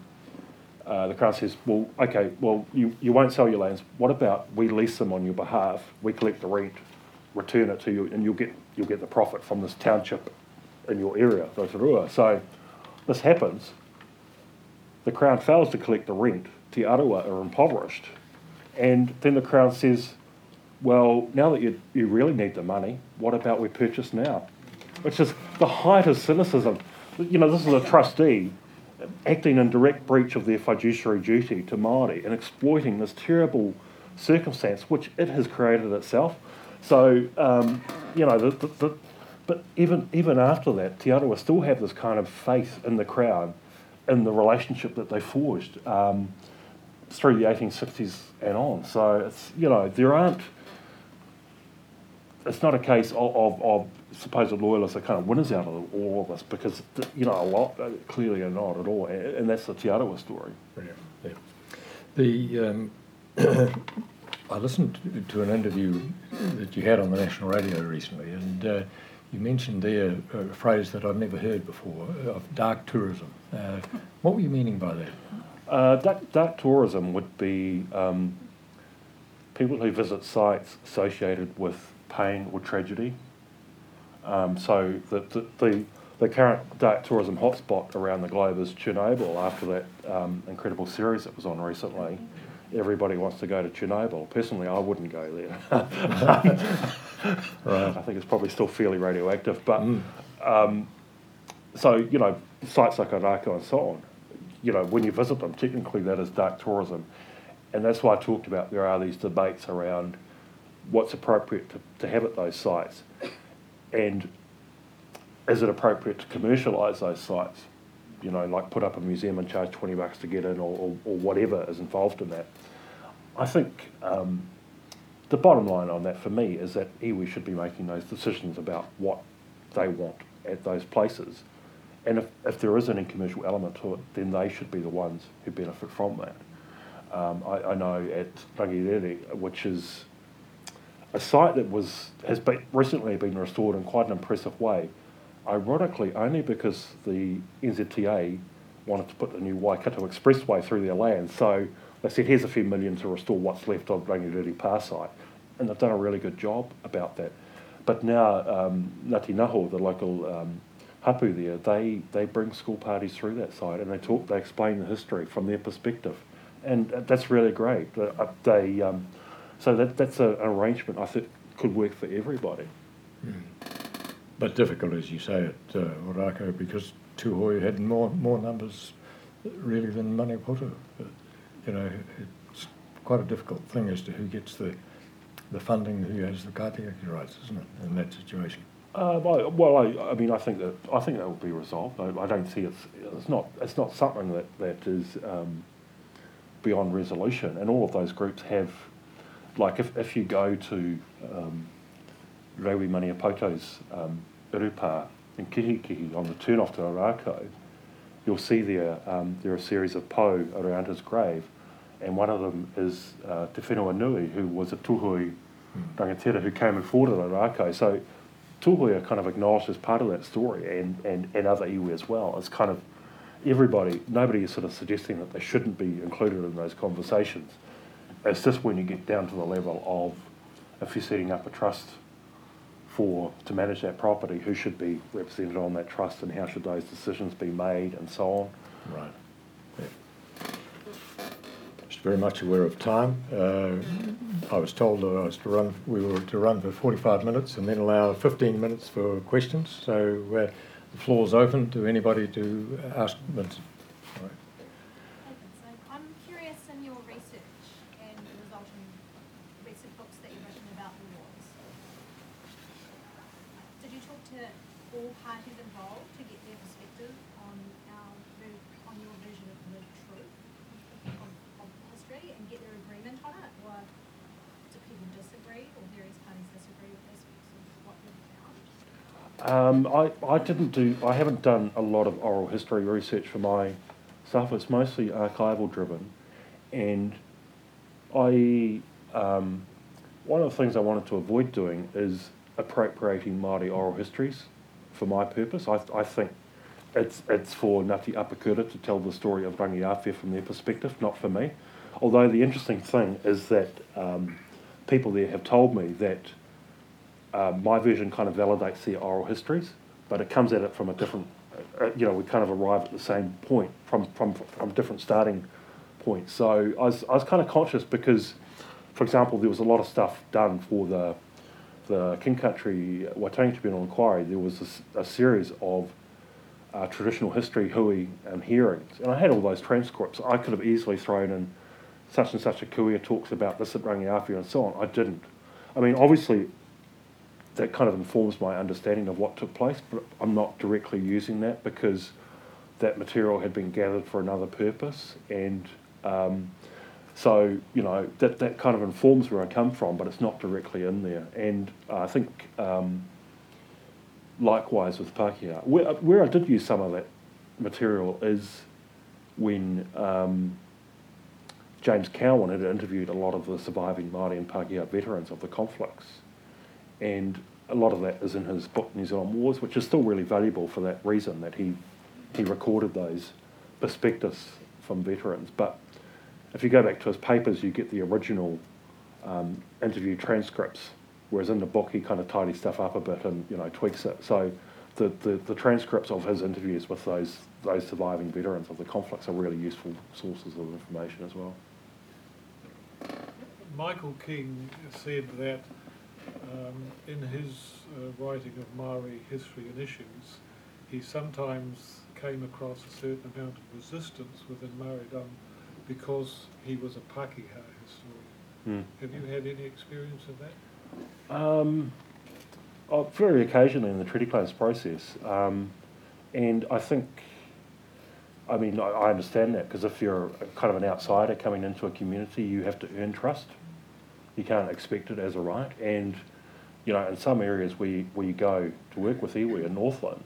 S2: uh, the Crown says, well, okay, well, you, you won't sell your lands. What about we lease them on your behalf? We collect the rent, return it to you, and you'll get, you'll get the profit from this township in your area, Rotorua. So this happens the Crown fails to collect the rent, Te Arawa are impoverished. And then the Crown says, well, now that you, you really need the money, what about we purchase now? Which is the height of cynicism. You know, this is a trustee acting in direct breach of their fiduciary duty to Māori and exploiting this terrible circumstance which it has created itself. So, um, you know, the, the, the, but even, even after that, Te Arawa still have this kind of faith in the Crown in the relationship that they forged um, through the 1860s and on. So it's you know there aren't. It's not a case of, of, of supposed loyalists are kind of winners out of all of this because you know a lot uh, clearly are not at all, and that's the Te Arawa story.
S1: Yeah. The um, I listened to an interview that you had on the national radio recently, and uh, you mentioned there a phrase that I've never heard before of dark tourism. Uh, what were you meaning by that?
S2: Uh, dark, dark tourism would be um, people who visit sites associated with pain or tragedy. Um, so the, the, the, the, current dark tourism hotspot around the globe is Chernobyl after that um, incredible series that was on recently. Everybody wants to go to Chernobyl. Personally, I wouldn't go there. right. I think it's probably still fairly radioactive. But mm. Um, so, you know, sites like Ōrākau and so on, you know, when you visit them, technically that is dark tourism. And that's why I talked about there are these debates around what's appropriate to, to have at those sites and is it appropriate to commercialise those sites? You know, like put up a museum and charge 20 bucks to get in or, or, or whatever is involved in that. I think um, the bottom line on that for me is that iwi should be making those decisions about what they want at those places. And if, if there is any commercial element to it, then they should be the ones who benefit from that. Um, I, I, know at Rangiriri, which is a site that was has been, recently been restored in quite an impressive way, ironically only because the NZTA wanted to put the new Waikato Expressway through their land. So they said, here's a few million to restore what's left of Rangiriri Pa site. And they've done a really good job about that. But now um, Ngati Naho, the local um, hapu there, they, they bring school parties through that site and they talk, they explain the history from their perspective and that's really great. Uh, they, um, so that, that's a, an arrangement I think could work for everybody. Mm.
S1: But difficult, as you say, at uh, Ōrākau because Tūhoe had more more numbers really than Maniapoto. You know, it's quite a difficult thing as to who gets the the funding, who has the kaitiaki rights, isn't it, in that situation?
S2: Uh, well, well I, I, mean, I think that I think that will be resolved. I, I, don't see it's it's not it's not something that that is um, beyond resolution. And all of those groups have, like if, if you go to um, Rewi Maniapoto's um, Urupa in Kihikihi on the turn off to Ōrākau, you'll see there um, there are a series of po around his grave, and one of them is uh, Te Whenua Nui, who was a Tūhoe rangatira who came and fought at Ōrākau. So Tūhoe are kind of acknowledged as part of that story, and, and, and other iwi as well. It's kind of everybody, nobody is sort of suggesting that they shouldn't be included in those conversations. It's just when you get down to the level of if you're setting up a trust for to manage that property, who should be represented on that trust and how should those decisions be made and so on.
S1: Right. Yeah. Just very much aware of time. Uh, I was told that I was to run. We were to run for 45 minutes and then allow 15 minutes for questions. So. Uh, the floor is open to anybody to ask Vincent.
S3: I'm curious in your research and the resulting recent books that you've written about the wars. Did you talk to all parties involved to get their perspective on our on your version of the truth of, of history and get their agreement on it, or do people disagree, or various parties disagree with aspects of what you've found?
S2: Um, I, I didn't do, I haven't done a lot of oral history research for my stuff. It's mostly archival driven. And I, um, one of the things I wanted to avoid doing is appropriating Māori oral histories for my purpose. I, I think it's, it's for Ngati Apakura to tell the story of Rangiaowhia from their perspective, not for me. Although the interesting thing is that um, people there have told me that uh, my version kind of validates the oral histories, but it comes at it from a different, uh, you know, we kind of arrive at the same point from, from, from different starting points. So I was, I was kind of conscious because, for example, there was a lot of stuff done for the, the King Country Waitangi Tribunal Inquiry. There was a, a series of uh, traditional history hui um, hearings, and I had all those transcripts. I could have easily thrown in such and such a kuia talks about this at Rangiaowhia and so on. I didn't. I mean, obviously, that kind of informs my understanding of what took place, but I'm not directly using that because that material had been gathered for another purpose. And um, so, you know, that, that kind of informs where I come from, but it's not directly in there. And I think um, likewise with Pākehā. Where, where I did use some of that material is when um, James Cowan had interviewed a lot of the surviving Māori and Pākehā veterans of the conflicts. And a lot of that is in his book, New Zealand Wars, which is still really valuable for that reason, that he, he recorded those perspectives from veterans. But if you go back to his papers, you get the original um, interview transcripts, whereas in the book he kind of tidies stuff up a bit and you know tweaks it. So the, the, the transcripts of his interviews with those those surviving veterans of the conflicts are really useful sources of information as well.
S4: Michael King said that um, in his uh, writing of Maori history and issues, he sometimes came across a certain amount of resistance within Maoridom because he was a Pākehā historian.
S2: Mm.
S4: Have you had any experience of that?
S2: Um, oh, very occasionally in the treaty claims process, um, and I think, I mean, I, I understand that because if you're kind of an outsider coming into a community, you have to earn trust. You can't expect it as a right, and you know, in some areas where you, where you go to work with iwi in Northland,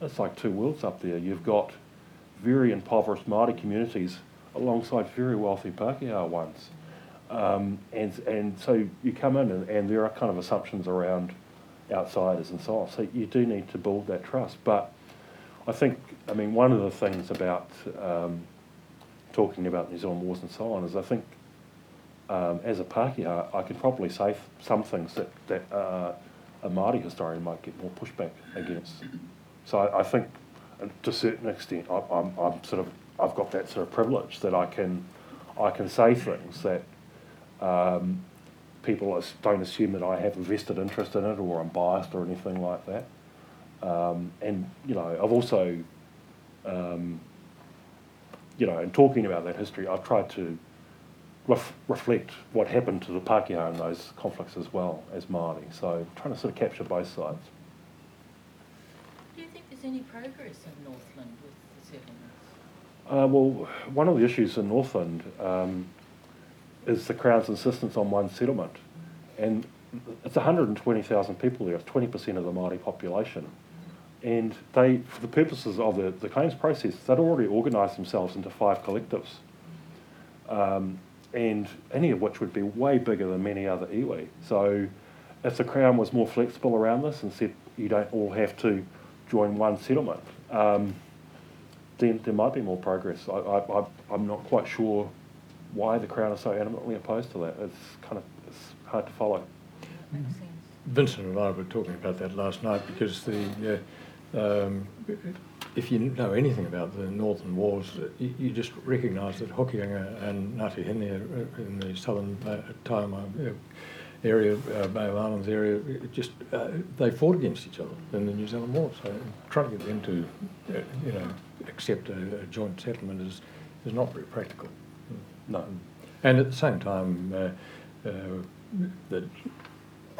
S2: it's like two worlds up there. You've got very impoverished Māori communities alongside very wealthy Pākehā ones. Um, and, and so you come in and, and there are kind of assumptions around outsiders and so on. So you do need to build that trust. But I think, I mean, one of the things about um, talking about New Zealand wars and so on is I think um, as a Pākehā, I can probably say some things that, that uh, a Māori historian might get more pushback against. So I, I think, uh, to a certain extent, I, I'm, I'm sort of, I've got that sort of privilege that I can, I can say things that um, people don't assume that I have a vested interest in it or I'm biased or anything like that. Um, and you know, I've also, um, you know, in talking about that history, I've tried to ref- reflect what happened to the Pākehā in those conflicts as well as Māori. So trying to sort of capture both sides.
S5: Do you think there's any progress in Northland with the settlements?
S2: Uh, well, one of the issues in Northland um, is the Crown's insistence on one settlement. And it's 120,000 people there, it's 20% of the Māori population. And they, for the purposes of the, the claims process, they'd already organised themselves into five collectives. Um, and any of which would be way bigger than many other iwi. So if the Crown was more flexible around this and said you don't all have to join one settlement, um, then there might be more progress. I, I, I'm not quite sure why the Crown is so adamantly opposed to that. It's kind of it's hard to follow.
S1: Vincent and I were talking about that last night because the uh, um, if you know anything about the Northern Wars, you, you just recognise that Hokianga and Ngāti Hine in the southern uh, Taima area, uh, Bay of Islands area, just uh, they fought against each other in the New Zealand War. So trying to get them to, uh, you know, accept a, a, joint settlement is is not very practical.
S2: No.
S1: And at the same time, uh, uh, the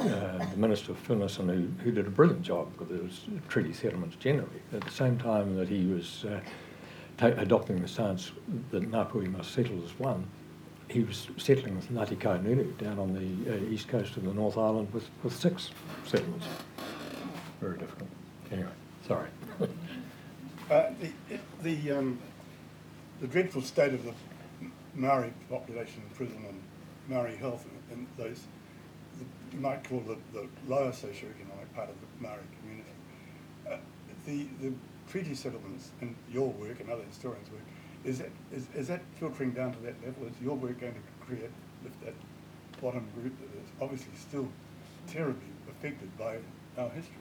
S1: uh, the Minister of Finlayson, who, who did a brilliant job with his treaty settlements generally, at the same time that he was uh, ta- adopting the stance that Ngāpuhi must settle as one, he was settling with Ngāti Kahungunu down on the uh, east coast of the North Island with, with six settlements. Very difficult. Anyway, sorry.
S6: Uh, the the, um, the dreadful state of the Maori population in prison and Maori health and, and those you might call the, the lower socioeconomic part of the Maori community. Uh, the, the treaty settlements and your work and other historians' work, is that, is, is that filtering down to that level? Is your work going to create that bottom group that is obviously still terribly affected by our history?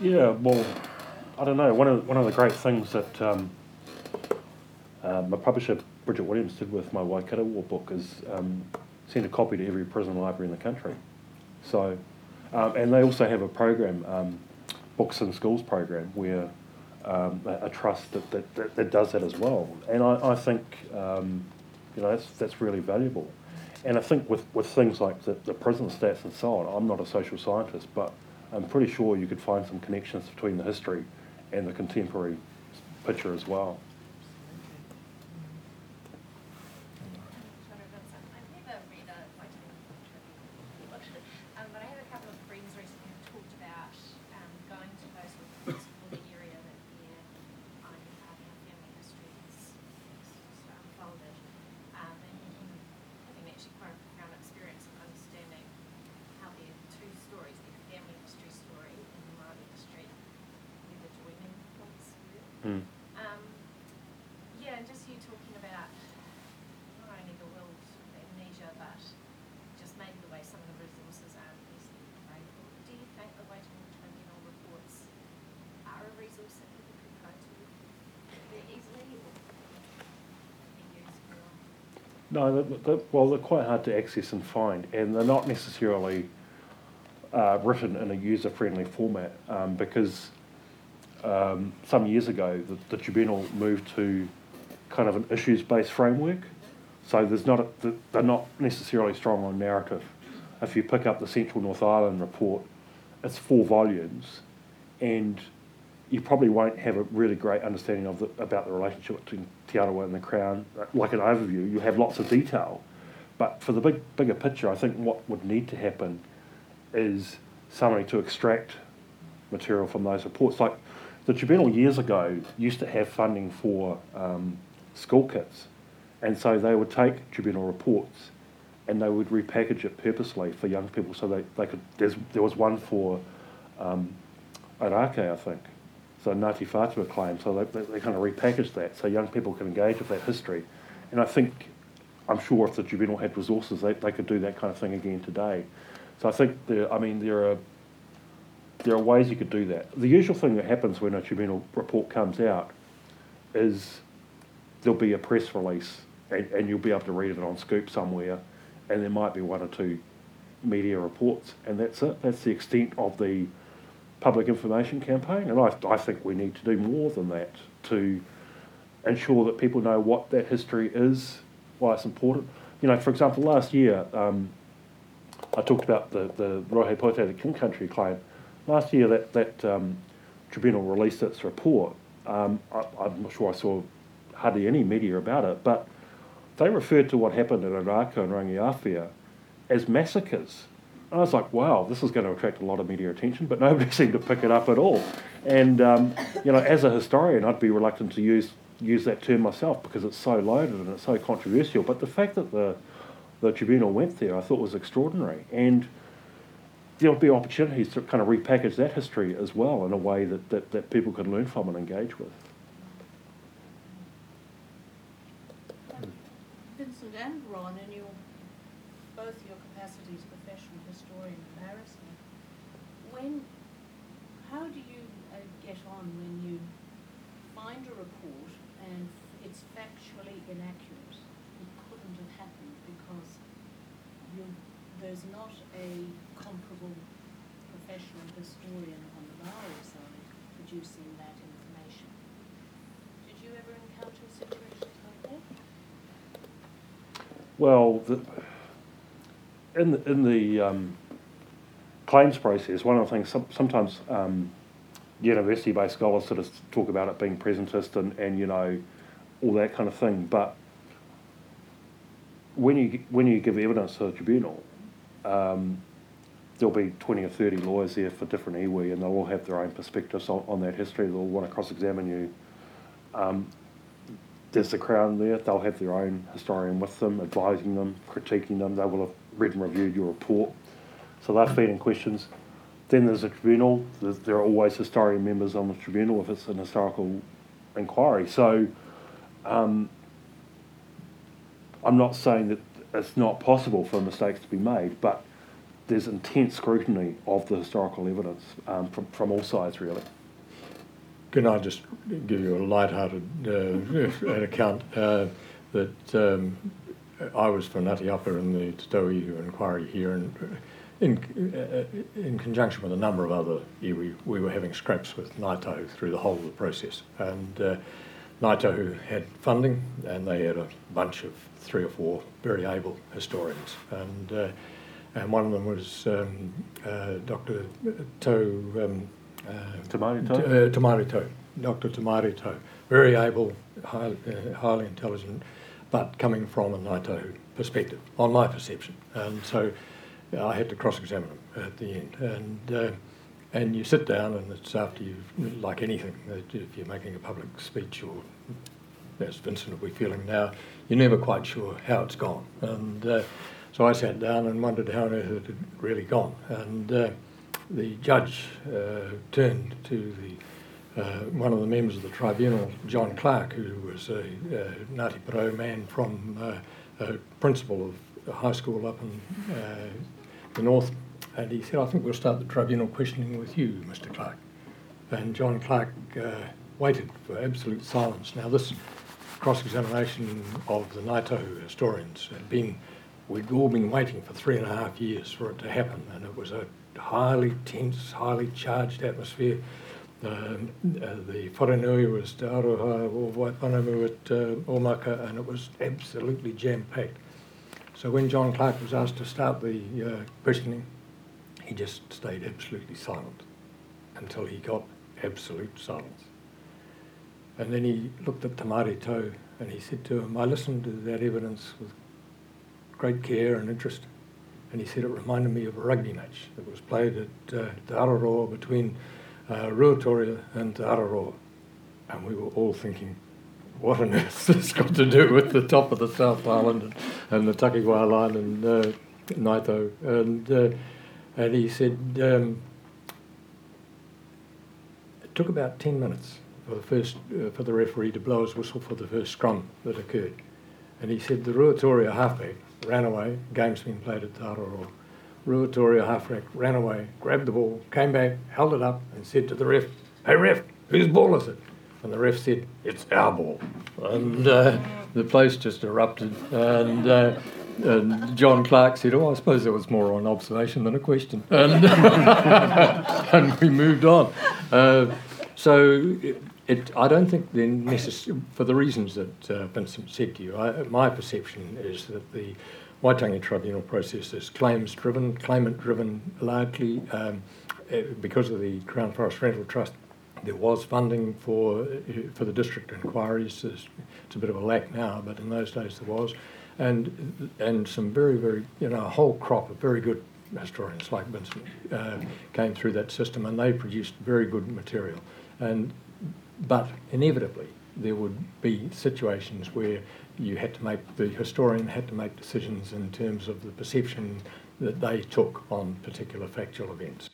S2: Yeah, well, I don't know. One of, one of the great things that um, uh, my publisher, Bridget Williams, did with my Waikato War book is um, send a copy to every prison library in the country. So, um, and they also have a program, um, Books in Schools program, where um, a, trust that, that, that, that, does that as well. And I, I think, um, you know, that's, that's really valuable. And I think with, with things like the, the prison stats and so on, I'm not a social scientist, but I'm pretty sure you could find some connections between the history and the contemporary picture as well. No, well, they're quite hard to access and find, and they're not necessarily uh, written in a user-friendly format um, because um, some years ago the, the tribunal moved to kind of an issues-based framework. So there's not a, they're not necessarily strong on narrative. If you pick up the Central North Island report, it's four volumes, and you probably won't have a really great understanding of the, about the relationship between Te Arawa and the Crown. Like an overview, you have lots of detail, but for the big bigger picture, I think what would need to happen is somebody to extract material from those reports. Like the tribunal years ago used to have funding for um, school kits, and so they would take tribunal reports and they would repackage it purposely for young people so they, they could. there was one for um, Orakei, I think, so Ngāti Whātua claim, so they, they, they, kind of repackaged that so young people can engage with that history. And I think, I'm sure if the tribunal had resources, they, they could do that kind of thing again today. So I think there, I mean, there are there are ways you could do that. The usual thing that happens when a tribunal report comes out is there'll be a press release and, and you'll be able to read it on Scoop somewhere, and there might be one or two media reports, and that's it. That's the extent of the public information campaign, and I, I think we need to do more than that to ensure that people know what that history is, why it's important. You know, for example, last year um, I talked about the, the Rohe Potae, the King Country claim. Last year, that, that um, tribunal released its report. Um, I, am not sure I saw hardly any media about it, but they referred to what happened in Ōrākau and Rangiaowhia as massacres. And I was like, wow, this is going to attract a lot of media attention, but nobody seemed to pick it up at all. And, um, you know, as a historian, I'd be reluctant to use, use that term myself because it's so loaded and it's so controversial. But the fact that the, the tribunal went there, I thought was extraordinary. And there'll be opportunities to kind of repackage that history as well in a way that, that, that people can learn from and engage with.
S5: Vincent and Ron, in your both your capacities, professional historian comparison, when how do you uh, get on when you find a report and it's factually inaccurate? It couldn't have happened because there's not a comparable professional historian on the Maori side producing that information. Did you ever encounter situations like that?
S2: Well, the, in the, in the um, claims process, one of the things some, sometimes um, university-based scholars sort of talk about it being presentist and, and you know all that kind of thing, but when you when you give evidence to the tribunal, um, there'll be 20 or 30 lawyers there for different iwi and they'll all have their own perspectives on, on that history. They'll want to cross-examine you. Um, there's the Crown there. They'll have their own historian with them, advising them, critiquing them. They will have read and reviewed your report. So they're feeding questions. Then there's a tribunal. There's, there are always historian members on the tribunal if it's an historical inquiry. So um, I'm not saying that it's not possible for mistakes to be made, but there's intense scrutiny of the historical evidence um, from, from all sides, really.
S1: Can I just give you a light-hearted uh, account uh, that um, I was for Ngāti Apa in the Te inquiry here, and in, uh, in conjunction with a number of other iwi, we were having scraps with Ngāi through the whole of the process. And Ngāi had funding, and they had a bunch of three or four very able historians. And uh, and one of them was um, uh, Dr. Tau um, uh,
S2: Te Maire Tau.
S1: Uh, Te Maire Tau, Dr. Te Maire Tau, very able, high, uh, highly intelligent, but coming from a Ngāi perspective, on my perception. And so I had to cross-examine him at the end. And uh, and you sit down, and it's after you, like anything, if you're making a public speech or as Vincent will be feeling now, you're never quite sure how it's gone. And uh, so I sat down and wondered how on earth it had really gone. And uh, the judge uh, turned to the uh, one of the members of the tribunal, John Clark, who was a uh, Ngāti man from uh, a principal of a high school up in uh, the north. And he said, I think we'll start the tribunal questioning with you, Mr. Clark. And John Clark waited for absolute silence. Now, this cross-examination of the Ngāi Tahu historians had been, we'd all been waiting for three and a half years for it to happen, and it was a highly tense, highly charged atmosphere. Um, uh, the wharenui was Te Aroha o Waipounamu at uh, Omaka, and it was absolutely jam-packed. So when John Clark was asked to start the uh, questioning, he just stayed absolutely silent until he got absolute silence. And then he looked at Tamari Toe and he said to him, I listened to that evidence with great care and interest. And he said it reminded me of a rugby match that was played at uh, Araroa between uh, Ruatoria and Araroa. And we were all thinking, what on earth has this got to do with the top of the South Island and, and the Takiwa line and uh, Naito? And, uh, and he said, um, it took about 10 minutes for the first uh, for the referee to blow his whistle for the first scrum that occurred. And he said the Ruatoria halfback ran away, game's been played at Taroro. Ruatoria halfback ran away, grabbed the ball, came back, held it up, and said to the ref, Hey ref, whose ball is it? And the ref said, It's our ball. And uh, the place just erupted. And, uh, and John Clark said, Oh, I suppose that was more an observation than a question. And, and we moved on. Uh, so it, it, I don't think then necess- for the reasons that uh, Vincent said to you, I, my perception is that the Waitangi Tribunal process is claims driven, claimant driven largely um, eh, because of the Crown Forest Rental Trust. There was funding for uh, for the district inquiries. It's a bit of a lack now, but in those days there was, and and some very very you know a whole crop of very good historians like Vincent uh, came through that system, and they produced very good material. And but inevitably there would be situations where you had to make the historian had to make decisions in terms of the perception that they took on particular factual events.